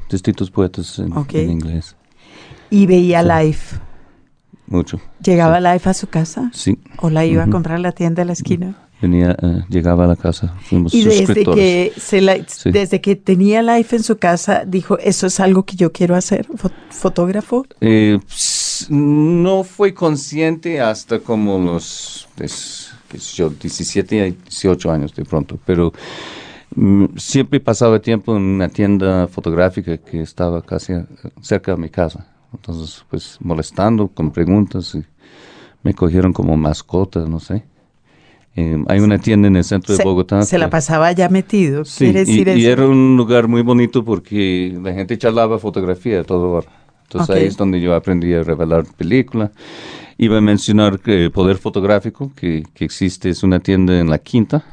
distintos poetas en, Ok. en inglés. Y veía Sí. Life. Mucho. ¿Llegaba Life a su casa? Sí, ¿O la iba a comprar a la tienda de la esquina? venía, eh, llegaba a la casa, fuimos Y desde que, se la- Sí. desde que tenía Life en su casa, dijo, eso es algo que yo quiero hacer, fo- fotógrafo. Eh, no fue consciente hasta como los, pues, qué sé yo, 17 a 18 años de pronto, pero mm, siempre pasaba tiempo en una tienda fotográfica que estaba casi a- cerca de mi casa. Entonces, pues molestando con preguntas y me cogieron como mascota, no sé. Eh, hay una tienda en el centro de Se, Bogotá. se la pasaba ya metido. Sí, ¿Quiere y, decir y era un lugar muy bonito porque la gente charlaba fotografía a todo hora. Entonces Ok. ahí es donde yo aprendí a revelar película. Iba a mencionar que Poder Fotográfico, que, que existe, es una tienda en La Quinta,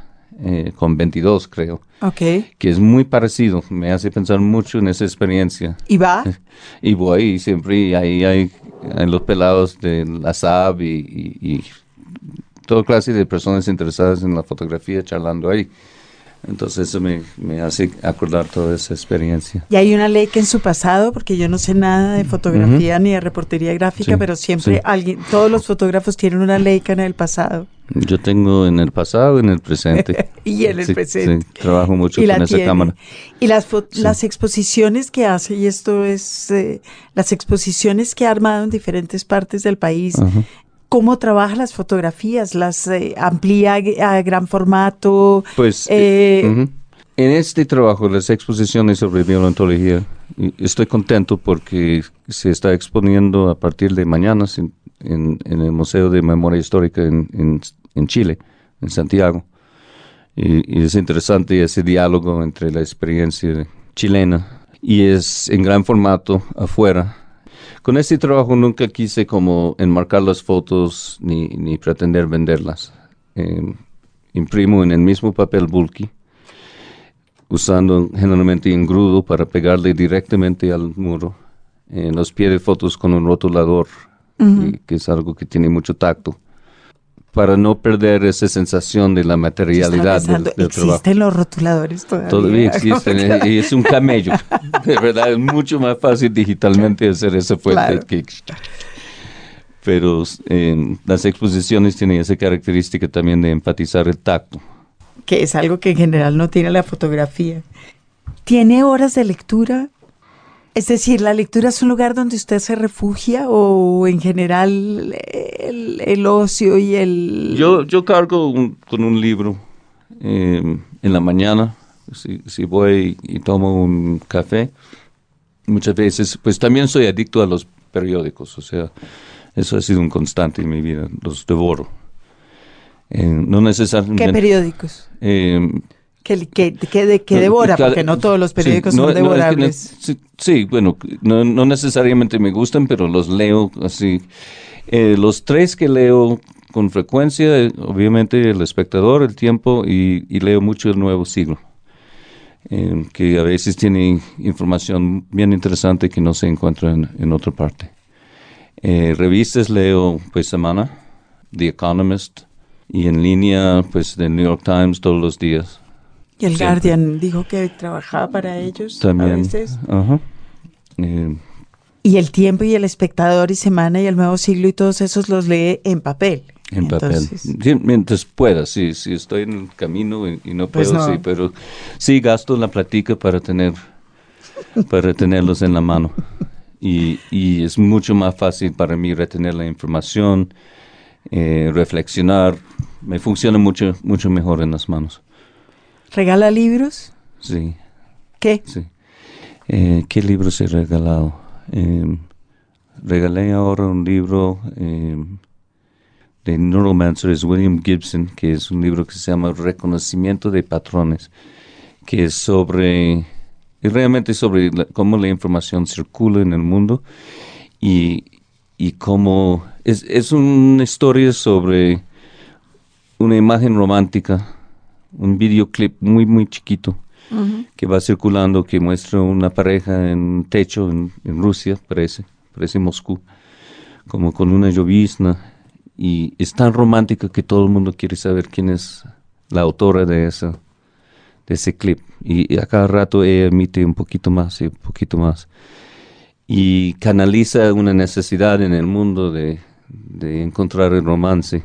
eh, con 22 creo, Ok. que es muy parecido, me hace pensar mucho en esa experiencia. ¿Y va? Y voy y siempre ahí hay, hay los pelados de la SAB y, y, y toda clase de personas interesadas en la fotografía charlando ahí. Entonces eso me, me hace acordar toda esa experiencia. Y hay una ley que en su pasado, porque yo no sé nada de fotografía ni de reportería gráfica, Sí, pero siempre sí. alguien, todos los fotógrafos tienen una leica en el pasado. Yo tengo en el pasado en el presente. Y en el Sí, presente. sí, trabajo mucho y con esa tiene. cámara. Y las, Sí. las exposiciones que hace, y esto es eh, las exposiciones que ha armado en diferentes partes del país, Ajá. ¿cómo trabaja las fotografías? ¿Las eh, amplía a gran formato? Pues Eh, eh, en este trabajo, las exposiciones sobre violentología, y estoy contento porque se está exponiendo a partir de mañana en- en el Museo de Memoria Histórica en, en- en Chile, en Santiago. Y, y es interesante ese diálogo entre la experiencia chilena y es en gran formato afuera. Con este trabajo nunca quise como enmarcar las fotos ni, ni pretender venderlas. Eh, imprimo en el mismo papel bulky, usando generalmente engrudo para pegarle directamente al muro. En los pies de fotos con un rotulador, y que es algo que tiene mucho tacto, para no perder esa sensación de la materialidad del, del trabajo. ¿Existen los rotuladores todavía? Todavía existen y es un camello. De verdad, es mucho más fácil digitalmente hacer esa fuente Claro. que... Pero eh, las exposiciones tienen esa característica también de enfatizar el tacto. que es algo que en general no tiene la fotografía. ¿Tiene horas de lectura? Es decir, ¿la lectura es un lugar donde usted se refugia o en general el, el ocio y el... Yo, yo cargo un- con un libro eh, en la mañana, si, si voy y tomo un café, muchas veces, pues también soy adicto a los periódicos, o sea, eso ha sido un constante en mi vida, los devoro. Eh, no ¿Qué necesariamente... periódicos? eh, que, que, que, que devora, porque no todos los periódicos son devorables. sí, bueno, no, no, necesariamente me gustan, pero los leo así. Eh, los tres que leo con frecuencia, eh, obviamente El Espectador, El Tiempo y, leo mucho El Nuevo Siglo, eh, que a veces tiene información bien interesante que no se encuentra en, otra parte. revistas leo pues Semana, The Economist, y en línea pues The New York Times todos los días. Y el Guardian dijo que trabajaba para ellos También. a veces. Eh, y el tiempo y el espectador y semana y el nuevo siglo y todos esos los lee en papel. En papel. mientras pueda, sí, sí, estoy en el camino y, no pues puedo, sí, pero sí gasto la platica para tener, para tenerlos en la mano. Y, y es mucho más fácil para mí retener la información, eh, reflexionar. Me funciona mucho, mucho mejor en las manos. ¿Regala libros? Sí. ¿Qué? Sí. Eh, ¿Qué libros he regalado? Em, regalé ahora un libro em, de neuromancer, es William Gibson, que es un libro que se llama Reconocimiento de Patrones, que es sobre, realmente sobre cómo la información circula en el mundo y, y cómo es, es una historia sobre una imagen romántica un videoclip muy, muy chiquito que va circulando, que muestra una pareja en un techo en, Rusia, parece, parece Moscú, como con una llovizna. Y es tan romántica que todo el mundo quiere saber quién es la autora de, esa, de ese clip. Y, a cada rato ella emite un poquito más y un poquito más. Y canaliza una necesidad en el mundo de, de encontrar el romance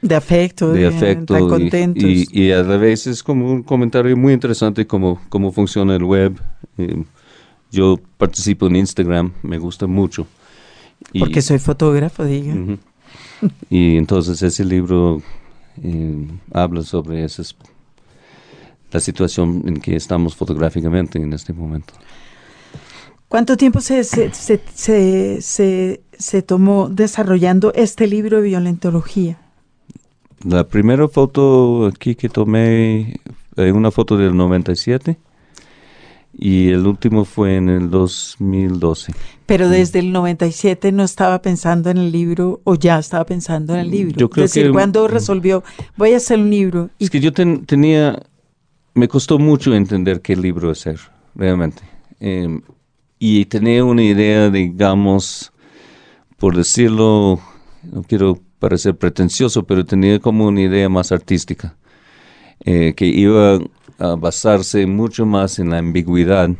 de afecto, de, afecto tan contentos. Y, a veces es como un comentario muy interesante cómo, cómo funciona el web. Eh, yo participo en Instagram, me gusta mucho. Porque soy fotógrafo, diga. y entonces ese libro eh, habla sobre esa, la situación en que estamos fotográficamente en este momento. ¿Cuánto tiempo se, se, se, se, se tomó desarrollando este libro de violentología? La primera foto aquí que tomé es una foto del 97 y el último fue en el 2012. Pero mm. desde el 97 no estaba pensando en el libro o ya estaba pensando en el libro. Yo creo es decir, cuando resolvió, voy a hacer un libro. Es que yo tenía, me costó mucho entender qué libro hacer, realmente. Em, y tenía una idea, digamos, por decirlo, no quiero parecer pretencioso, pero tenía como una idea más artística, eh, que iba a basarse mucho más en la ambigüedad,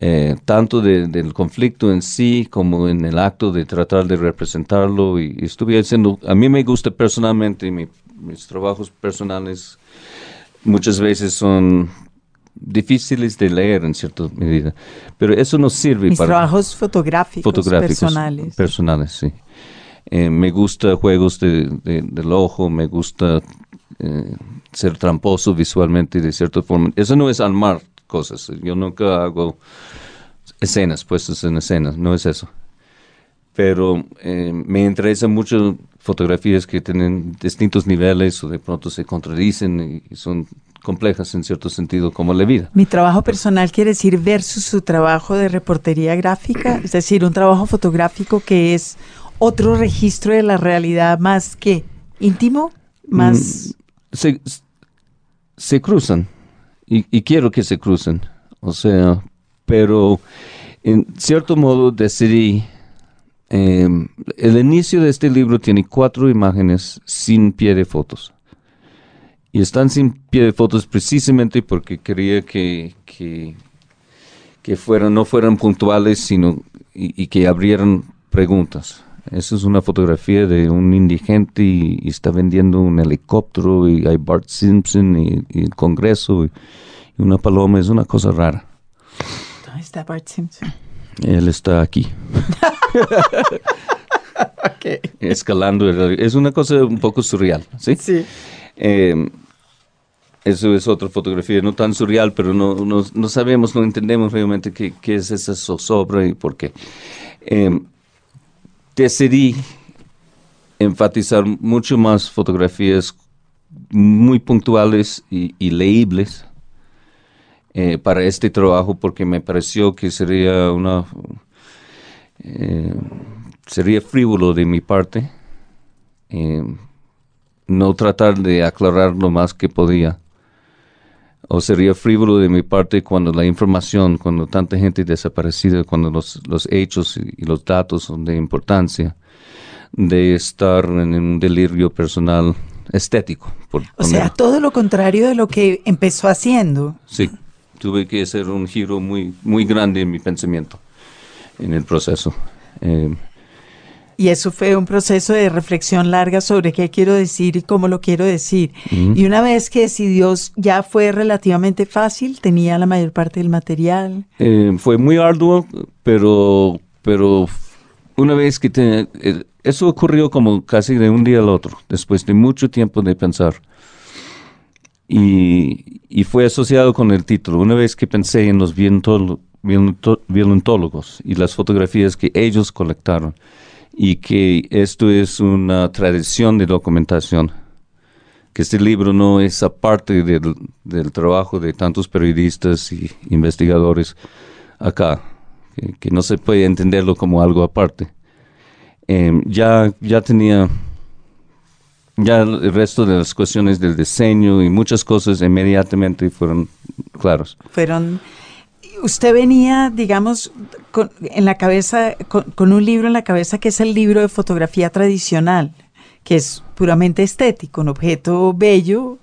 eh, tanto del conflicto en sí como en el acto de tratar de representarlo. Y, estuve haciendo, a mí me gusta personalmente, mis trabajos personales muchas veces son difíciles de leer en cierta medida, pero eso no sirve Mis trabajos fotográficos, fotográficos personales. Personales, sí. Eh, me gusta juegos de, del ojo, me gusta eh, ser tramposo visualmente de cierta forma. Eso no es armar cosas. Yo nunca hago escenas, puestas en escenas, no es eso. Pero eh, me interesa mucho fotografías que tienen distintos niveles o de pronto se contradicen y son complejas en cierto sentido como la vida. Mi trabajo personal quiere decir versus su trabajo de reportería gráfica, es decir, un trabajo fotográfico que es otro registro de la realidad más que íntimo, más... Mm, se, cruzan y, quiero que se crucen, o sea, pero en cierto modo decidí... Em, el inicio de este libro tiene cuatro imágenes sin pie de fotos. Y están sin pie de fotos precisamente porque quería que, que, fueran, no fueran puntuales, sino y que abrieran preguntas. Esa es una fotografía de un indigente y, está vendiendo un helicóptero y hay Bart Simpson y, el Congreso y, una paloma. Es una cosa rara. ¿Dónde está Bart Simpson? Él está aquí. Escalando. Es una cosa un poco surreal, ¿sí? Sí. Em, eso es otra fotografía, no tan surreal, pero no, no, sabemos, no entendemos realmente qué, qué, es esa zozobra y por qué. Eh, decidí enfatizar mucho más fotografías muy puntuales y, leíbles eh, para este trabajo porque me pareció que sería una eh, sería frívolo de mi parte no tratar de aclarar lo más que podía o sería frívolo de mi parte cuando la información, cuando tanta gente desaparecida, cuando los, los hechos y los datos son de importancia, de estar en un delirio personal estético. o sea, todo lo contrario de lo que empezó haciendo. Sí, tuve que hacer un giro muy, muy grande en mi pensamiento en el proceso. Eh, y eso fue un proceso de reflexión larga sobre qué quiero decir y cómo lo quiero decir. Y una vez que decidió, ya fue relativamente fácil, tenía la mayor parte del material. Eh, fue muy arduo, pero, pero una vez que te, eh, eso ocurrió como casi de un día al otro, después de mucho tiempo de pensar. Y, y fue asociado con el título. Una vez que pensé en los violentólogos y las fotografías que ellos colectaron, y que esto es una tradición de documentación, que este libro no es aparte del, del trabajo de tantos periodistas y investigadores acá, que, no se puede entenderlo como algo aparte. Em, ya, ya tenía ya el resto de las cuestiones del diseño y muchas cosas inmediatamente fueron claros. Fueron usted venía, digamos, con, en la cabeza, con, un libro en la cabeza que es el libro de fotografía tradicional, que es puramente estético, un objeto bello,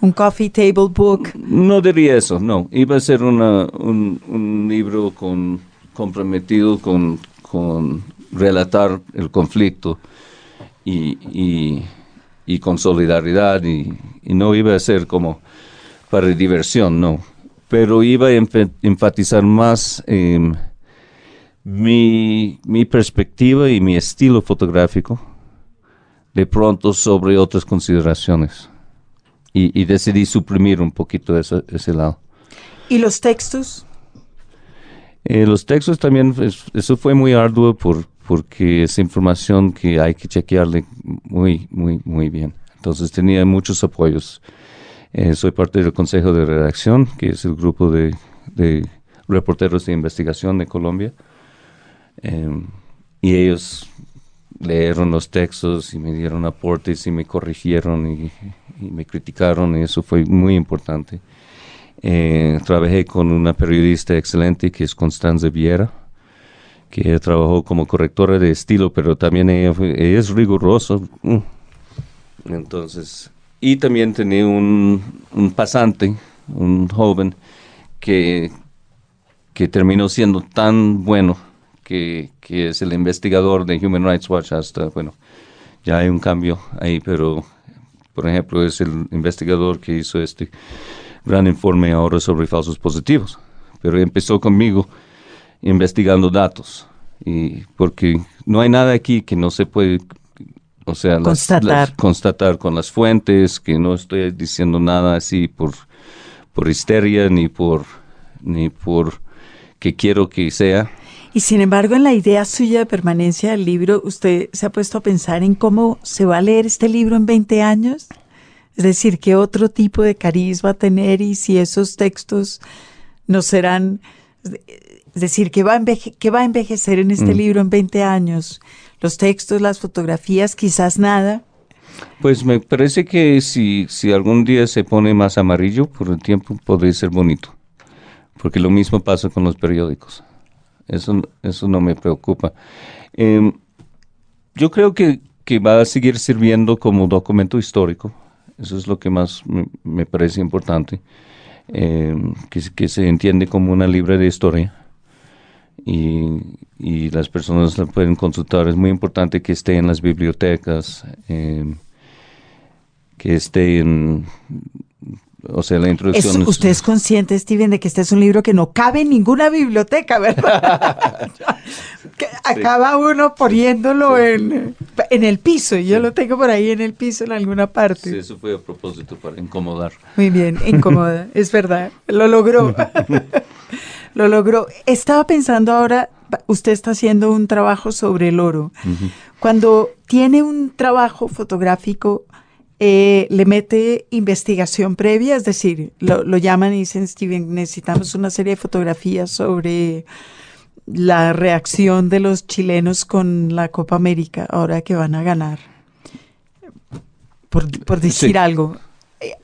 un coffee table book. No diría eso, no. Iba a ser una, un, libro con, comprometido con, relatar el conflicto y, y, con solidaridad y, y no iba a ser como para diversión, no pero iba a enfatizar más em, mi, perspectiva y mi estilo fotográfico de pronto sobre otras consideraciones. Y, decidí suprimir un poquito ese, ese lado. ¿Y los textos? Eh, los textos también, eso fue muy arduo por, porque es información que hay que chequearle muy, muy, muy bien. Entonces tenía muchos apoyos. Eh, soy parte del Consejo de Redacción, que es el grupo de, reporteros de investigación de Colombia. Em, y ellos leyeron los textos y me dieron aportes y me corrigieron y, me criticaron y eso fue muy importante. Eh, trabajé con una periodista excelente que es Constanza Viera, que trabajó como correctora de estilo, pero también ella, es rigurosa. Mm. Entonces, y también tenía un, pasante, un joven, que, que terminó siendo tan bueno que, es el investigador de Human Rights Watch hasta, bueno, ya hay un cambio ahí, pero por ejemplo es el investigador que hizo este gran informe ahora sobre falsos positivos, pero empezó conmigo investigando datos y porque no hay nada aquí que no se puede o sea, constatar. constatar con las fuentes, que no estoy diciendo nada así por, por histeria ni por, ni por que quiero que sea. Y sin embargo, en la idea suya de permanencia del libro, ¿usted se ha puesto a pensar en cómo se va a leer este libro en 20 años? Es decir, ¿qué otro tipo de cariz va a tener y si esos textos no serán... Es decir, ¿qué va a, va a envejecer en este mm. libro en 20 años? Los textos, las fotografías, quizás nada. Pues me parece que si, si algún día se pone más amarillo por el tiempo, podría ser bonito. Porque lo mismo pasa con los periódicos. Eso, eso no me preocupa. Em, yo creo que, va a seguir sirviendo como documento histórico. Eso es lo que más me, parece importante. Em, que, que se entiende como una libre de historia y, y las personas la pueden consultar. Es muy importante que esté en las bibliotecas, em, que esté en, o sea, la introducción. usted es consciente, Steven, de que este es un libro que no cabe en ninguna biblioteca, ¿verdad? acaba uno poniéndolo en, en el piso, y yo lo tengo por ahí en el piso en alguna parte. Sí, eso fue a propósito para incomodar. Muy bien, incomoda, es verdad, lo logró. lo logró. Estaba pensando ahora, usted está haciendo un trabajo sobre el oro. Cuando tiene un trabajo fotográfico eh, le mete investigación previa, es decir, lo, lo, llaman y dicen, Steven, necesitamos una serie de fotografías sobre la reacción de los chilenos con la Copa América ahora que van a ganar. Por, por decir algo.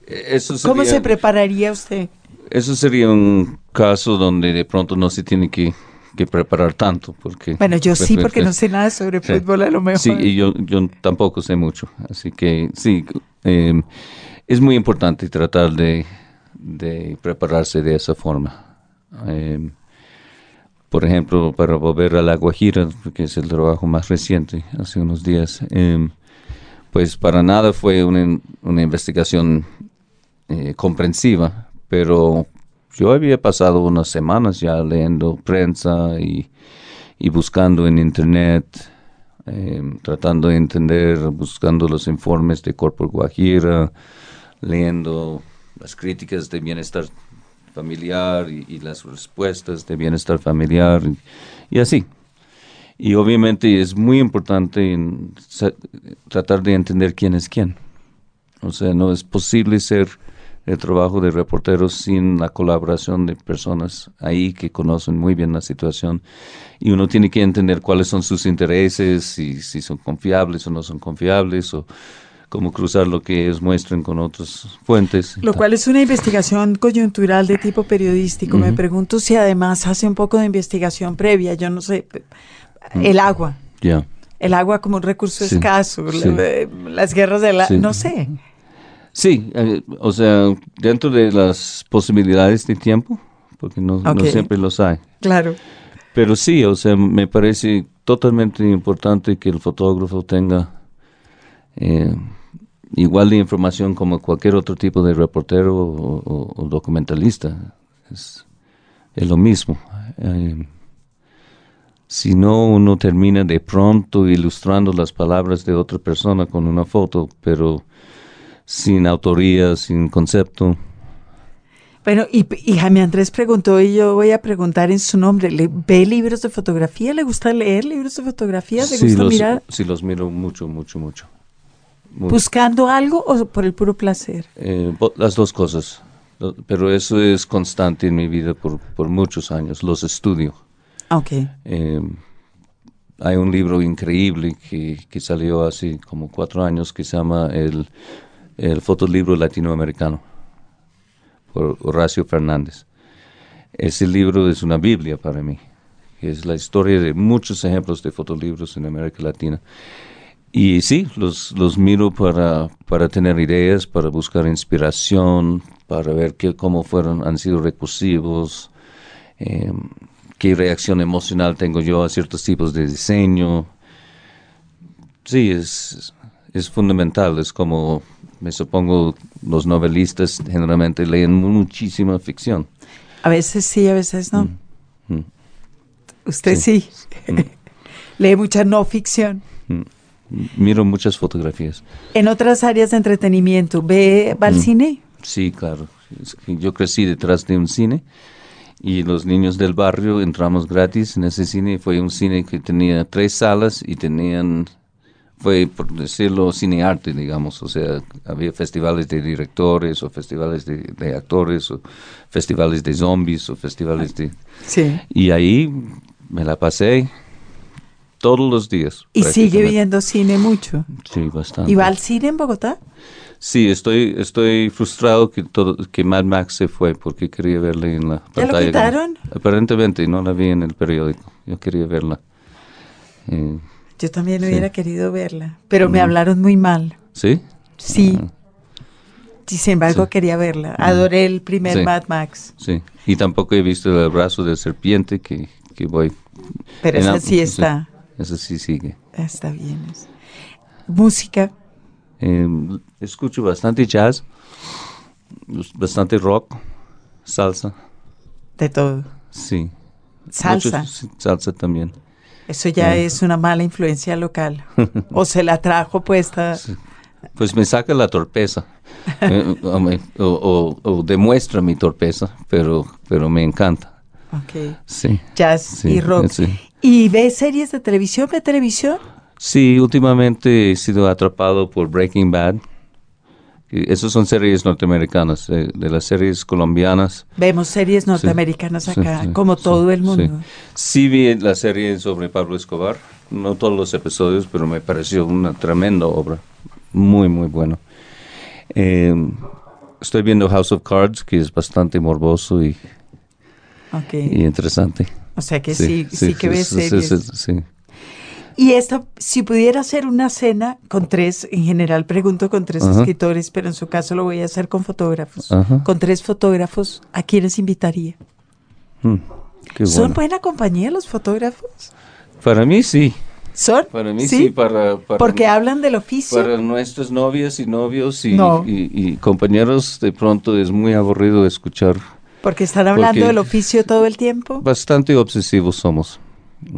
Eso ¿Cómo se prepararía usted? Eso sería un caso donde de pronto no se tiene que, que preparar tanto. porque Bueno, yo sí, porque no sé nada sobre Sí. fútbol a lo mejor. Sí, y yo, yo tampoco sé mucho. Así que sí, eh, es muy importante tratar de, de prepararse de esa forma. Eh, por ejemplo, para volver a La Guajira, que es el trabajo más reciente, hace unos días, eh, pues para nada fue una, una investigación eh, comprensiva, pero yo había pasado unas semanas ya leyendo prensa y, y buscando en internet, eh, tratando de entender, buscando los informes de Corpo Guajira, leyendo las críticas de bienestar familiar y, las respuestas de bienestar familiar y, así. Y obviamente es muy importante tratar de entender quién es quién. O sea, no es posible ser el trabajo de reporteros sin la colaboración de personas ahí que conocen muy bien la situación. Y uno tiene que entender cuáles son sus intereses, y si son confiables o no son confiables, o cómo cruzar lo que ellos muestran con otras fuentes. Lo cual es una investigación coyuntural de tipo periodístico. Me pregunto si además hace un poco de investigación previa. Yo no sé. El agua. Ya. El agua como un recurso Sí, escaso. sí. las guerras de la. Sí. No sé. Sí, eh, o sea, dentro de las posibilidades de tiempo, porque no, siempre los hay. Claro. Pero sí, o sea, me parece totalmente importante que el fotógrafo tenga eh, igual de información como cualquier otro tipo de reportero o, o- o documentalista. Es, es lo mismo. Eh, si no, uno termina de pronto ilustrando las palabras de otra persona con una foto, pero sin autoría, sin concepto. Bueno, y, y Jaime Andrés preguntó, y yo voy a preguntar en su nombre, ¿le ve libros de fotografía? ¿Le gusta leer libros de fotografía? ¿Le Sí gusta los, mirar sí, los miro mucho, mucho, mucho. Mucho. buscando algo o por el puro placer? Eh, las dos cosas. Pero eso es constante en mi vida por, por muchos años. Los estudio. Ok. Eh, hay un libro increíble que, que salió hace como cuatro años que se llama El, el Fotolibro Latinoamericano por Horacio Fernández. Ese libro es una Biblia para mí. Es la historia de muchos ejemplos de fotolibros en América Latina. Y sí, los, los miro para, para tener ideas, para buscar inspiración, para ver qué, cómo fueron, han sido recursivos, eh, qué reacción emocional tengo yo a ciertos tipos de diseño. Sí, es, es fundamental, es como, me supongo, los novelistas generalmente leen muchísima ficción. A veces sí, a veces no. Mm, Usted sí. Lee mucha no ficción. mm. Miro muchas fotografías. En otras áreas de entretenimiento, ¿ve, va al Mm. cine? Sí, claro. Yo crecí detrás de un cine y los niños del barrio entramos gratis en ese cine. Fue un cine que tenía tres salas y tenían, fue por decirlo, cine arte, digamos. O sea, había festivales de directores o festivales de, de actores o festivales de zombies o festivales de... Sí. Y ahí me la pasé todos los días. Y sigue viendo cine mucho. Sí, bastante. ¿Y va al cine en Bogotá? Sí, estoy, estoy frustrado que todo, que Mad Max se fue porque quería verla en la ¿Ya lo pantalla. quitaron? Aparentemente no la vi en el periódico. Yo quería verla. Eh, Yo también Sí. hubiera querido verla, pero me hablaron muy mal. ¿Sí? Sí. Y sin embargo, Sí. quería verla. Adoré el primer Sí. Mad Max. sí. Y tampoco he visto el brazo de serpiente que, que voy. Pero esa sí está. Esa sí sigue. Está bien. Música. Eh, escucho bastante jazz, bastante rock, salsa. De todo. Sí. Salsa. Mucho- salsa también. Eso ya es una mala influencia local. o se la trajo puesta. Sí. Pues me saca la torpeza. Eh, o, me- o- o- o demuestra mi torpeza, pero, pero me encanta. Ok. Sí. Jazz Sí, y rock. ¿Y ve series de televisión? ¿Ve televisión? Sí, últimamente he sido atrapado por Breaking Bad. Esas son series norteamericanas, de, las series colombianas. Vemos series norteamericanas acá, como todo el mundo. Sí. vi la serie sobre Pablo Escobar, no todos los episodios, pero me pareció una tremenda obra, muy, muy bueno. Eh, estoy viendo House of Cards, que es bastante morboso y, y interesante. O sea que sí, sí, que ves series. Y esto, si pudiera hacer una cena con tres, en general pregunto con tres escritores, pero en su caso lo voy a hacer con fotógrafos. Con tres fotógrafos, ¿a quiénes invitaría? Hmm, ¿Son buena compañía los fotógrafos? Para mí sí. ¿Son? Para mí sí, para, Porque hablan del oficio. Para nuestras novias y novios y, compañeros, de pronto es muy aburrido escuchar. Porque están hablando del oficio todo el tiempo. Bastante obsesivos somos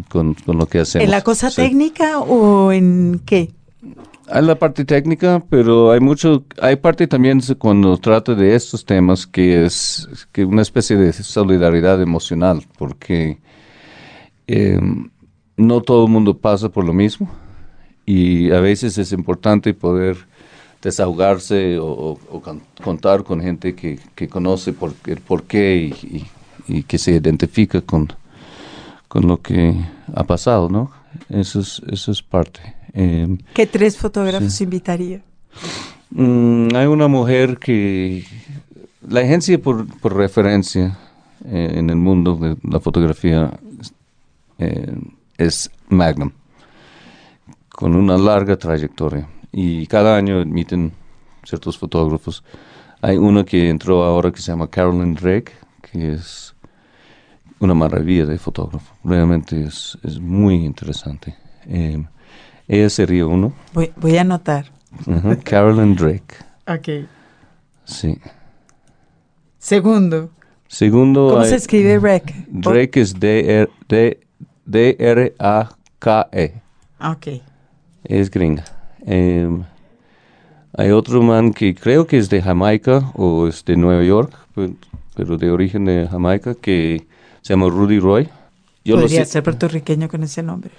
con, lo que hacemos. ¿En la cosa técnica o en qué? Hay la parte técnica, pero hay mucho, hay parte también cuando trata de estos temas que es que una especie de solidaridad emocional, porque em, no todo el mundo pasa por lo mismo y a veces es importante poder desahogarse o, contar con gente que, conoce por, el por qué y que se identifica con, con lo que ha pasado, ¿no? Eso es, eso es parte. Eh, ¿Qué tres fotógrafos invitaría? Mm, hay una mujer que... La agencia por, referencia eh, en el mundo de la fotografía eh, es Magnum, con una larga trayectoria. Y cada año admiten ciertos fotógrafos. Hay uno que entró ahora que se llama Carolyn Drake, que es una maravilla de fotógrafo. Realmente es, es muy interesante. Eh, ella sería uno. Voy, voy a anotar. Carolyn Drake. Ok. Sí. Segundo. Segundo. ¿Cómo se escribe Drake? Drake es D-R-A-K-E. Ok. Es gringa. Em, hay otro man que creo que es de Jamaica o es de Nueva York, pero de origen de Jamaica, que se llama Rudy Roy. Yo Podría ser puertorriqueño con ese nombre.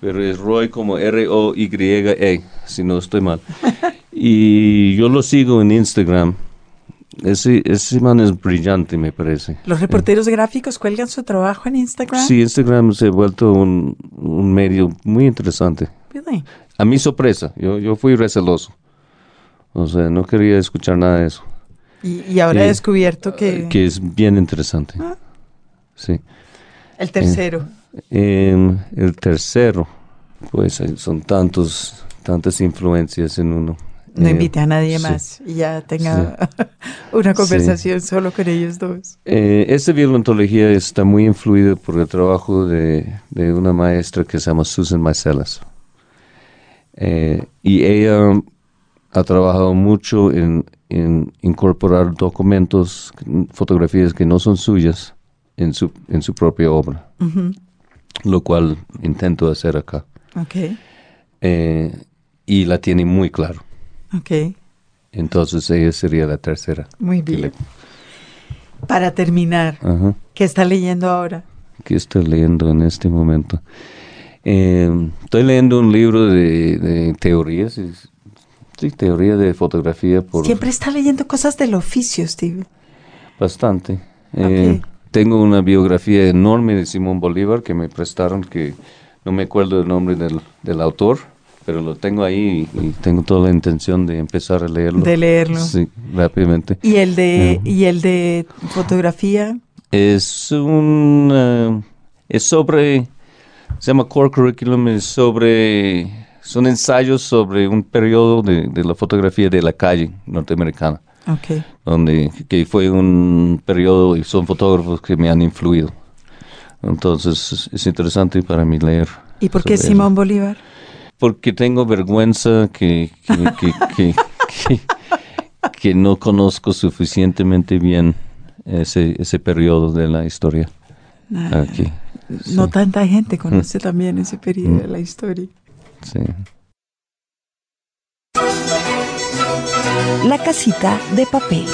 Pero es Roy como R-O-Y-E, si no estoy mal. y yo lo sigo en Instagram. Ese, ese man es brillante, me parece. ¿Los reporteros gráficos cuelgan su trabajo en Instagram? Sí, Instagram se ha vuelto un, un medio muy interesante. A mi sorpresa, yo, yo fui receloso. O sea, no quería escuchar nada de eso. Y, y ahora he descubierto que... Que es bien interesante. Ah. Sí. El tercero. el tercero, pues son tantos, tantas influencias en uno. No eh, invite a nadie más y ya tenga una conversación solo con ellos dos. Eh, esta violontología está muy influida por el trabajo de, una maestra que se llama Susan Marcellas. Eh, y ella ha trabajado mucho en, en incorporar documentos, fotografías que no son suyas, en su, en su propia obra, lo cual intento hacer acá. Okay. Eh, y la tiene muy claro. Okay. Entonces ella sería la tercera. Muy bien. Para terminar, ¿qué está leyendo ahora? ¿Qué estoy leyendo en este momento? Eh, estoy leyendo un libro de, teorías, sí, teoría de fotografía. Por Siempre está leyendo cosas del oficio, Steve. Bastante. Eh, tengo una biografía enorme de Simón Bolívar que me prestaron, que no me acuerdo el nombre del, del autor, pero lo tengo ahí y, tengo toda la intención de empezar a leerlo. De leerlo. Sí, rápidamente. ¿Y el de, ¿y el de fotografía? Es un... es sobre... Se llama Core Curriculum, es sobre... Son ensayos sobre un periodo de, de la fotografía de la calle norteamericana. Okay. Donde que fue un periodo y son fotógrafos que me han influido. Entonces es interesante para mí leer. ¿Y por qué Simón Bolívar? Porque tengo vergüenza que, que, que, no conozco suficientemente bien ese, ese periodo de la historia. Aquí. No tanta gente conoce mm. también ese periodo de la historia. Sí. La casita de papel.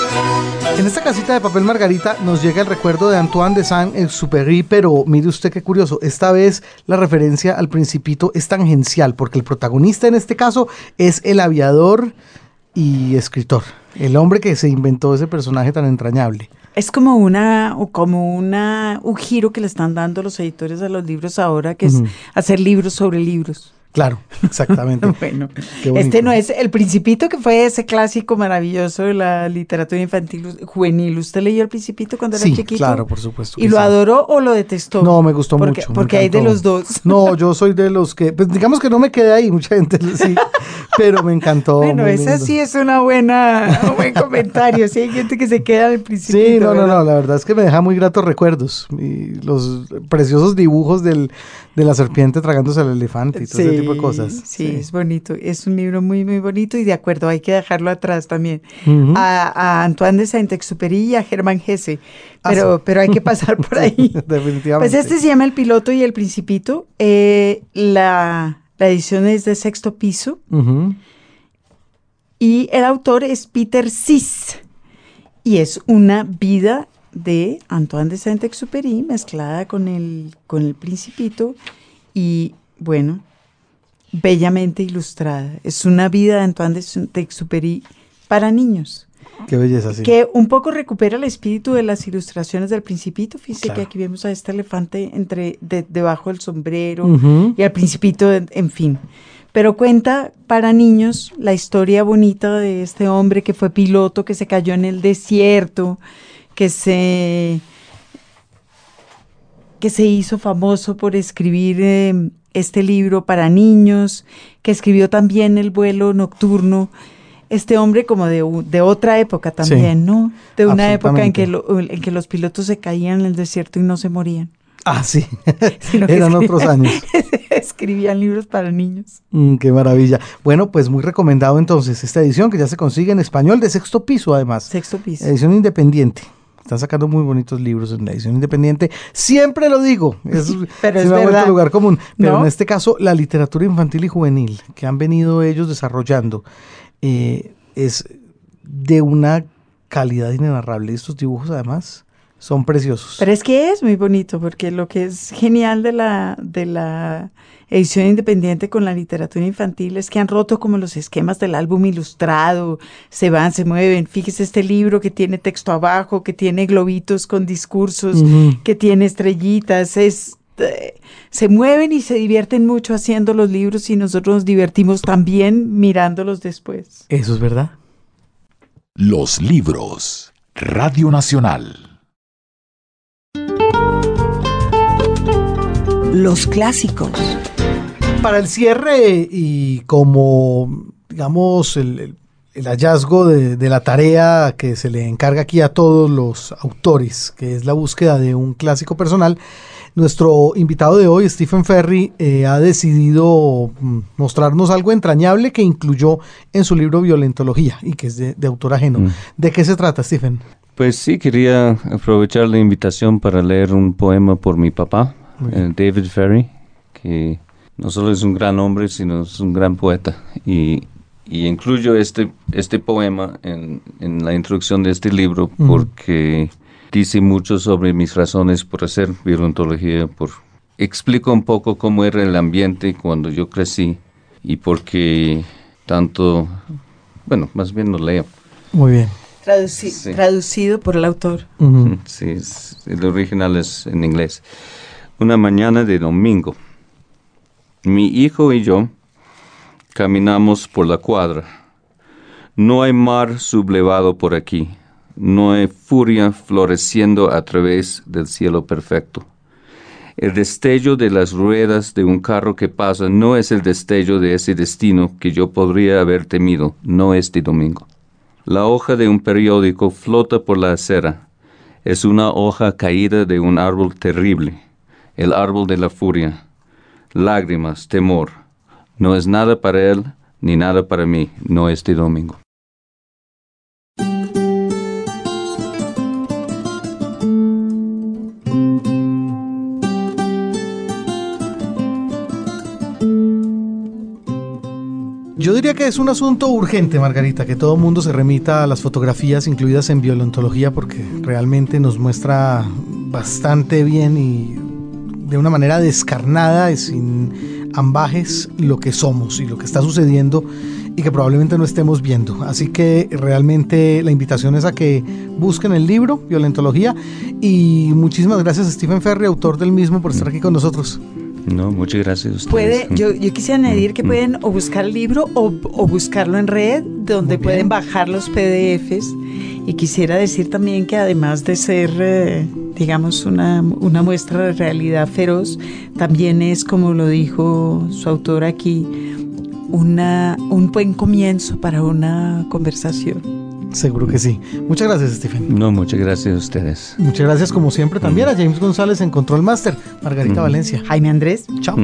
En esta casita de papel Margarita nos llega el recuerdo de Antoine de Saint-Exupéry, pero mire usted qué curioso, esta vez la referencia al principito es tangencial, porque el protagonista en este caso es el aviador y escritor. El hombre que se inventó ese personaje tan entrañable. Es como una, o como una, un giro que le están dando los editores a los libros ahora, que es hacer libros sobre libros. Claro, exactamente. bueno, este no es El Principito, que fue ese clásico maravilloso de la literatura infantil juvenil. ¿Usted leyó El Principito cuando era chiquito? Sí, claro, por supuesto. ¿Y lo adoró o lo detestó? No, me gustó mucho. Porque hay de los dos. No, yo soy de los que, pues digamos que no me quedé ahí, mucha gente sí, pero me encantó. Bueno, esa sí es una buena, un buen comentario. Sí, hay gente que se queda El Principito. Sí, no, no, no, la verdad es que me deja muy gratos recuerdos. Y los preciosos dibujos del, de la serpiente tragándose al elefante y todo ese tipo de cosas. Sí, es bonito. Es un libro muy, muy bonito y de acuerdo, hay que dejarlo atrás también. a, Antoine de Saint-Exupéry y a Germán Gese. Ah, pero, pero hay que pasar por ahí. Definitivamente. Pues este se llama El Piloto y el Principito. Eh, la, edición es de sexto piso. Y el autor es Peter Sis. Y es una vida de Antoine de Saint-Exupéry mezclada con el, con el Principito y bueno, bellamente ilustrada. Es una vida de Antoine de Saint-Exupéry para niños. Qué belleza, sí. Que un poco recupera el espíritu de las ilustraciones del Principito. Fíjese que aquí vemos a este elefante entre debajo del sombrero y al Principito, en fin. Pero cuenta para niños la historia bonita de este hombre que fue piloto, que se cayó en el desierto, que se, que se hizo famoso por escribir em, este libro para niños, que escribió también El vuelo nocturno. Este hombre como de, de otra época también, ¿no? De una época en que, en que los pilotos se caían en el desierto y no se morían. Ah, sí. Eran otros años. Escribían libros para niños. Mm, qué maravilla. Bueno, pues muy recomendado entonces esta edición que ya se consigue en español de sexto piso además. Sexto piso. Edición independiente. Están sacando muy bonitos libros en la edición independiente. Siempre lo digo, es, pero es verdad. lugar común. Pero en este caso, la literatura infantil y juvenil que han venido ellos desarrollando eh, es de una calidad inenarrable. Estos dibujos, además, son preciosos. Pero es que es muy bonito, porque lo que es genial de la, de la edición independiente con la literatura infantil es que han roto como los esquemas del álbum ilustrado, se van, se mueven. Fíjese este libro que tiene texto abajo, que tiene globitos con discursos, que tiene estrellitas, es eh, se mueven y se divierten mucho haciendo los libros y nosotros nos divertimos también mirándolos después. Eso es verdad. Los libros. Radio Nacional. Los clásicos para el cierre y como, digamos, el, hallazgo de, la tarea que se le encarga aquí a todos los autores, que es la búsqueda de un clásico personal, nuestro invitado de hoy, Stephen Ferry, eh, ha decidido mm, mostrarnos algo entrañable que incluyó en su libro Violentología y que es de, autor ajeno. Mm. ¿De qué se trata, Stephen? Pues sí, quería aprovechar la invitación para leer un poema por mi papá, eh, David Ferry, que no solo es un gran hombre, sino es un gran poeta. Y, incluyo este, este poema en, la introducción de este libro porque dice mucho sobre mis razones por hacer violentología, por explico un poco cómo era el ambiente cuando yo crecí y porque tanto, bueno, más bien lo leo. Muy bien. Traducido por el autor. Sí, el original es en inglés. Una mañana de domingo mi hijo y yo caminamos por la cuadra. No hay mar sublevado por aquí. No hay furia floreciendo a través del cielo perfecto. El destello de las ruedas de un carro que pasa no es el destello de ese destino que yo podría haber temido, no este domingo. La hoja de un periódico flota por la acera. Es una hoja caída de un árbol terrible, el árbol de la furia lágrimas, temor. No es nada para él ni nada para mí, no este domingo. Yo diría que es un asunto urgente, Margarita, que todo el mundo se remita a las fotografías incluidas en violentología porque realmente nos muestra bastante bien y de una manera descarnada y sin ambajes lo que somos y lo que está sucediendo y que probablemente no estemos viendo. Así que realmente la invitación es a que busquen el libro, Violentología, y muchísimas gracias a Stephen Ferry, autor del mismo, por estar aquí con nosotros. No, muchas gracias. Puede, yo, yo quisiera añadir que mm, pueden mm. o buscar el libro o, o buscarlo en red, donde pueden bajar los PDFs. Y quisiera decir también que además de ser, eh, digamos, una, una muestra de realidad feroz, también es, como lo dijo su autor aquí, una, un buen comienzo para una conversación. Seguro que sí. Muchas gracias, Stephen. No, muchas gracias a ustedes. Muchas gracias, como siempre, también a James González en Control Master, Margarita Valencia. Jaime Andrés. Chao.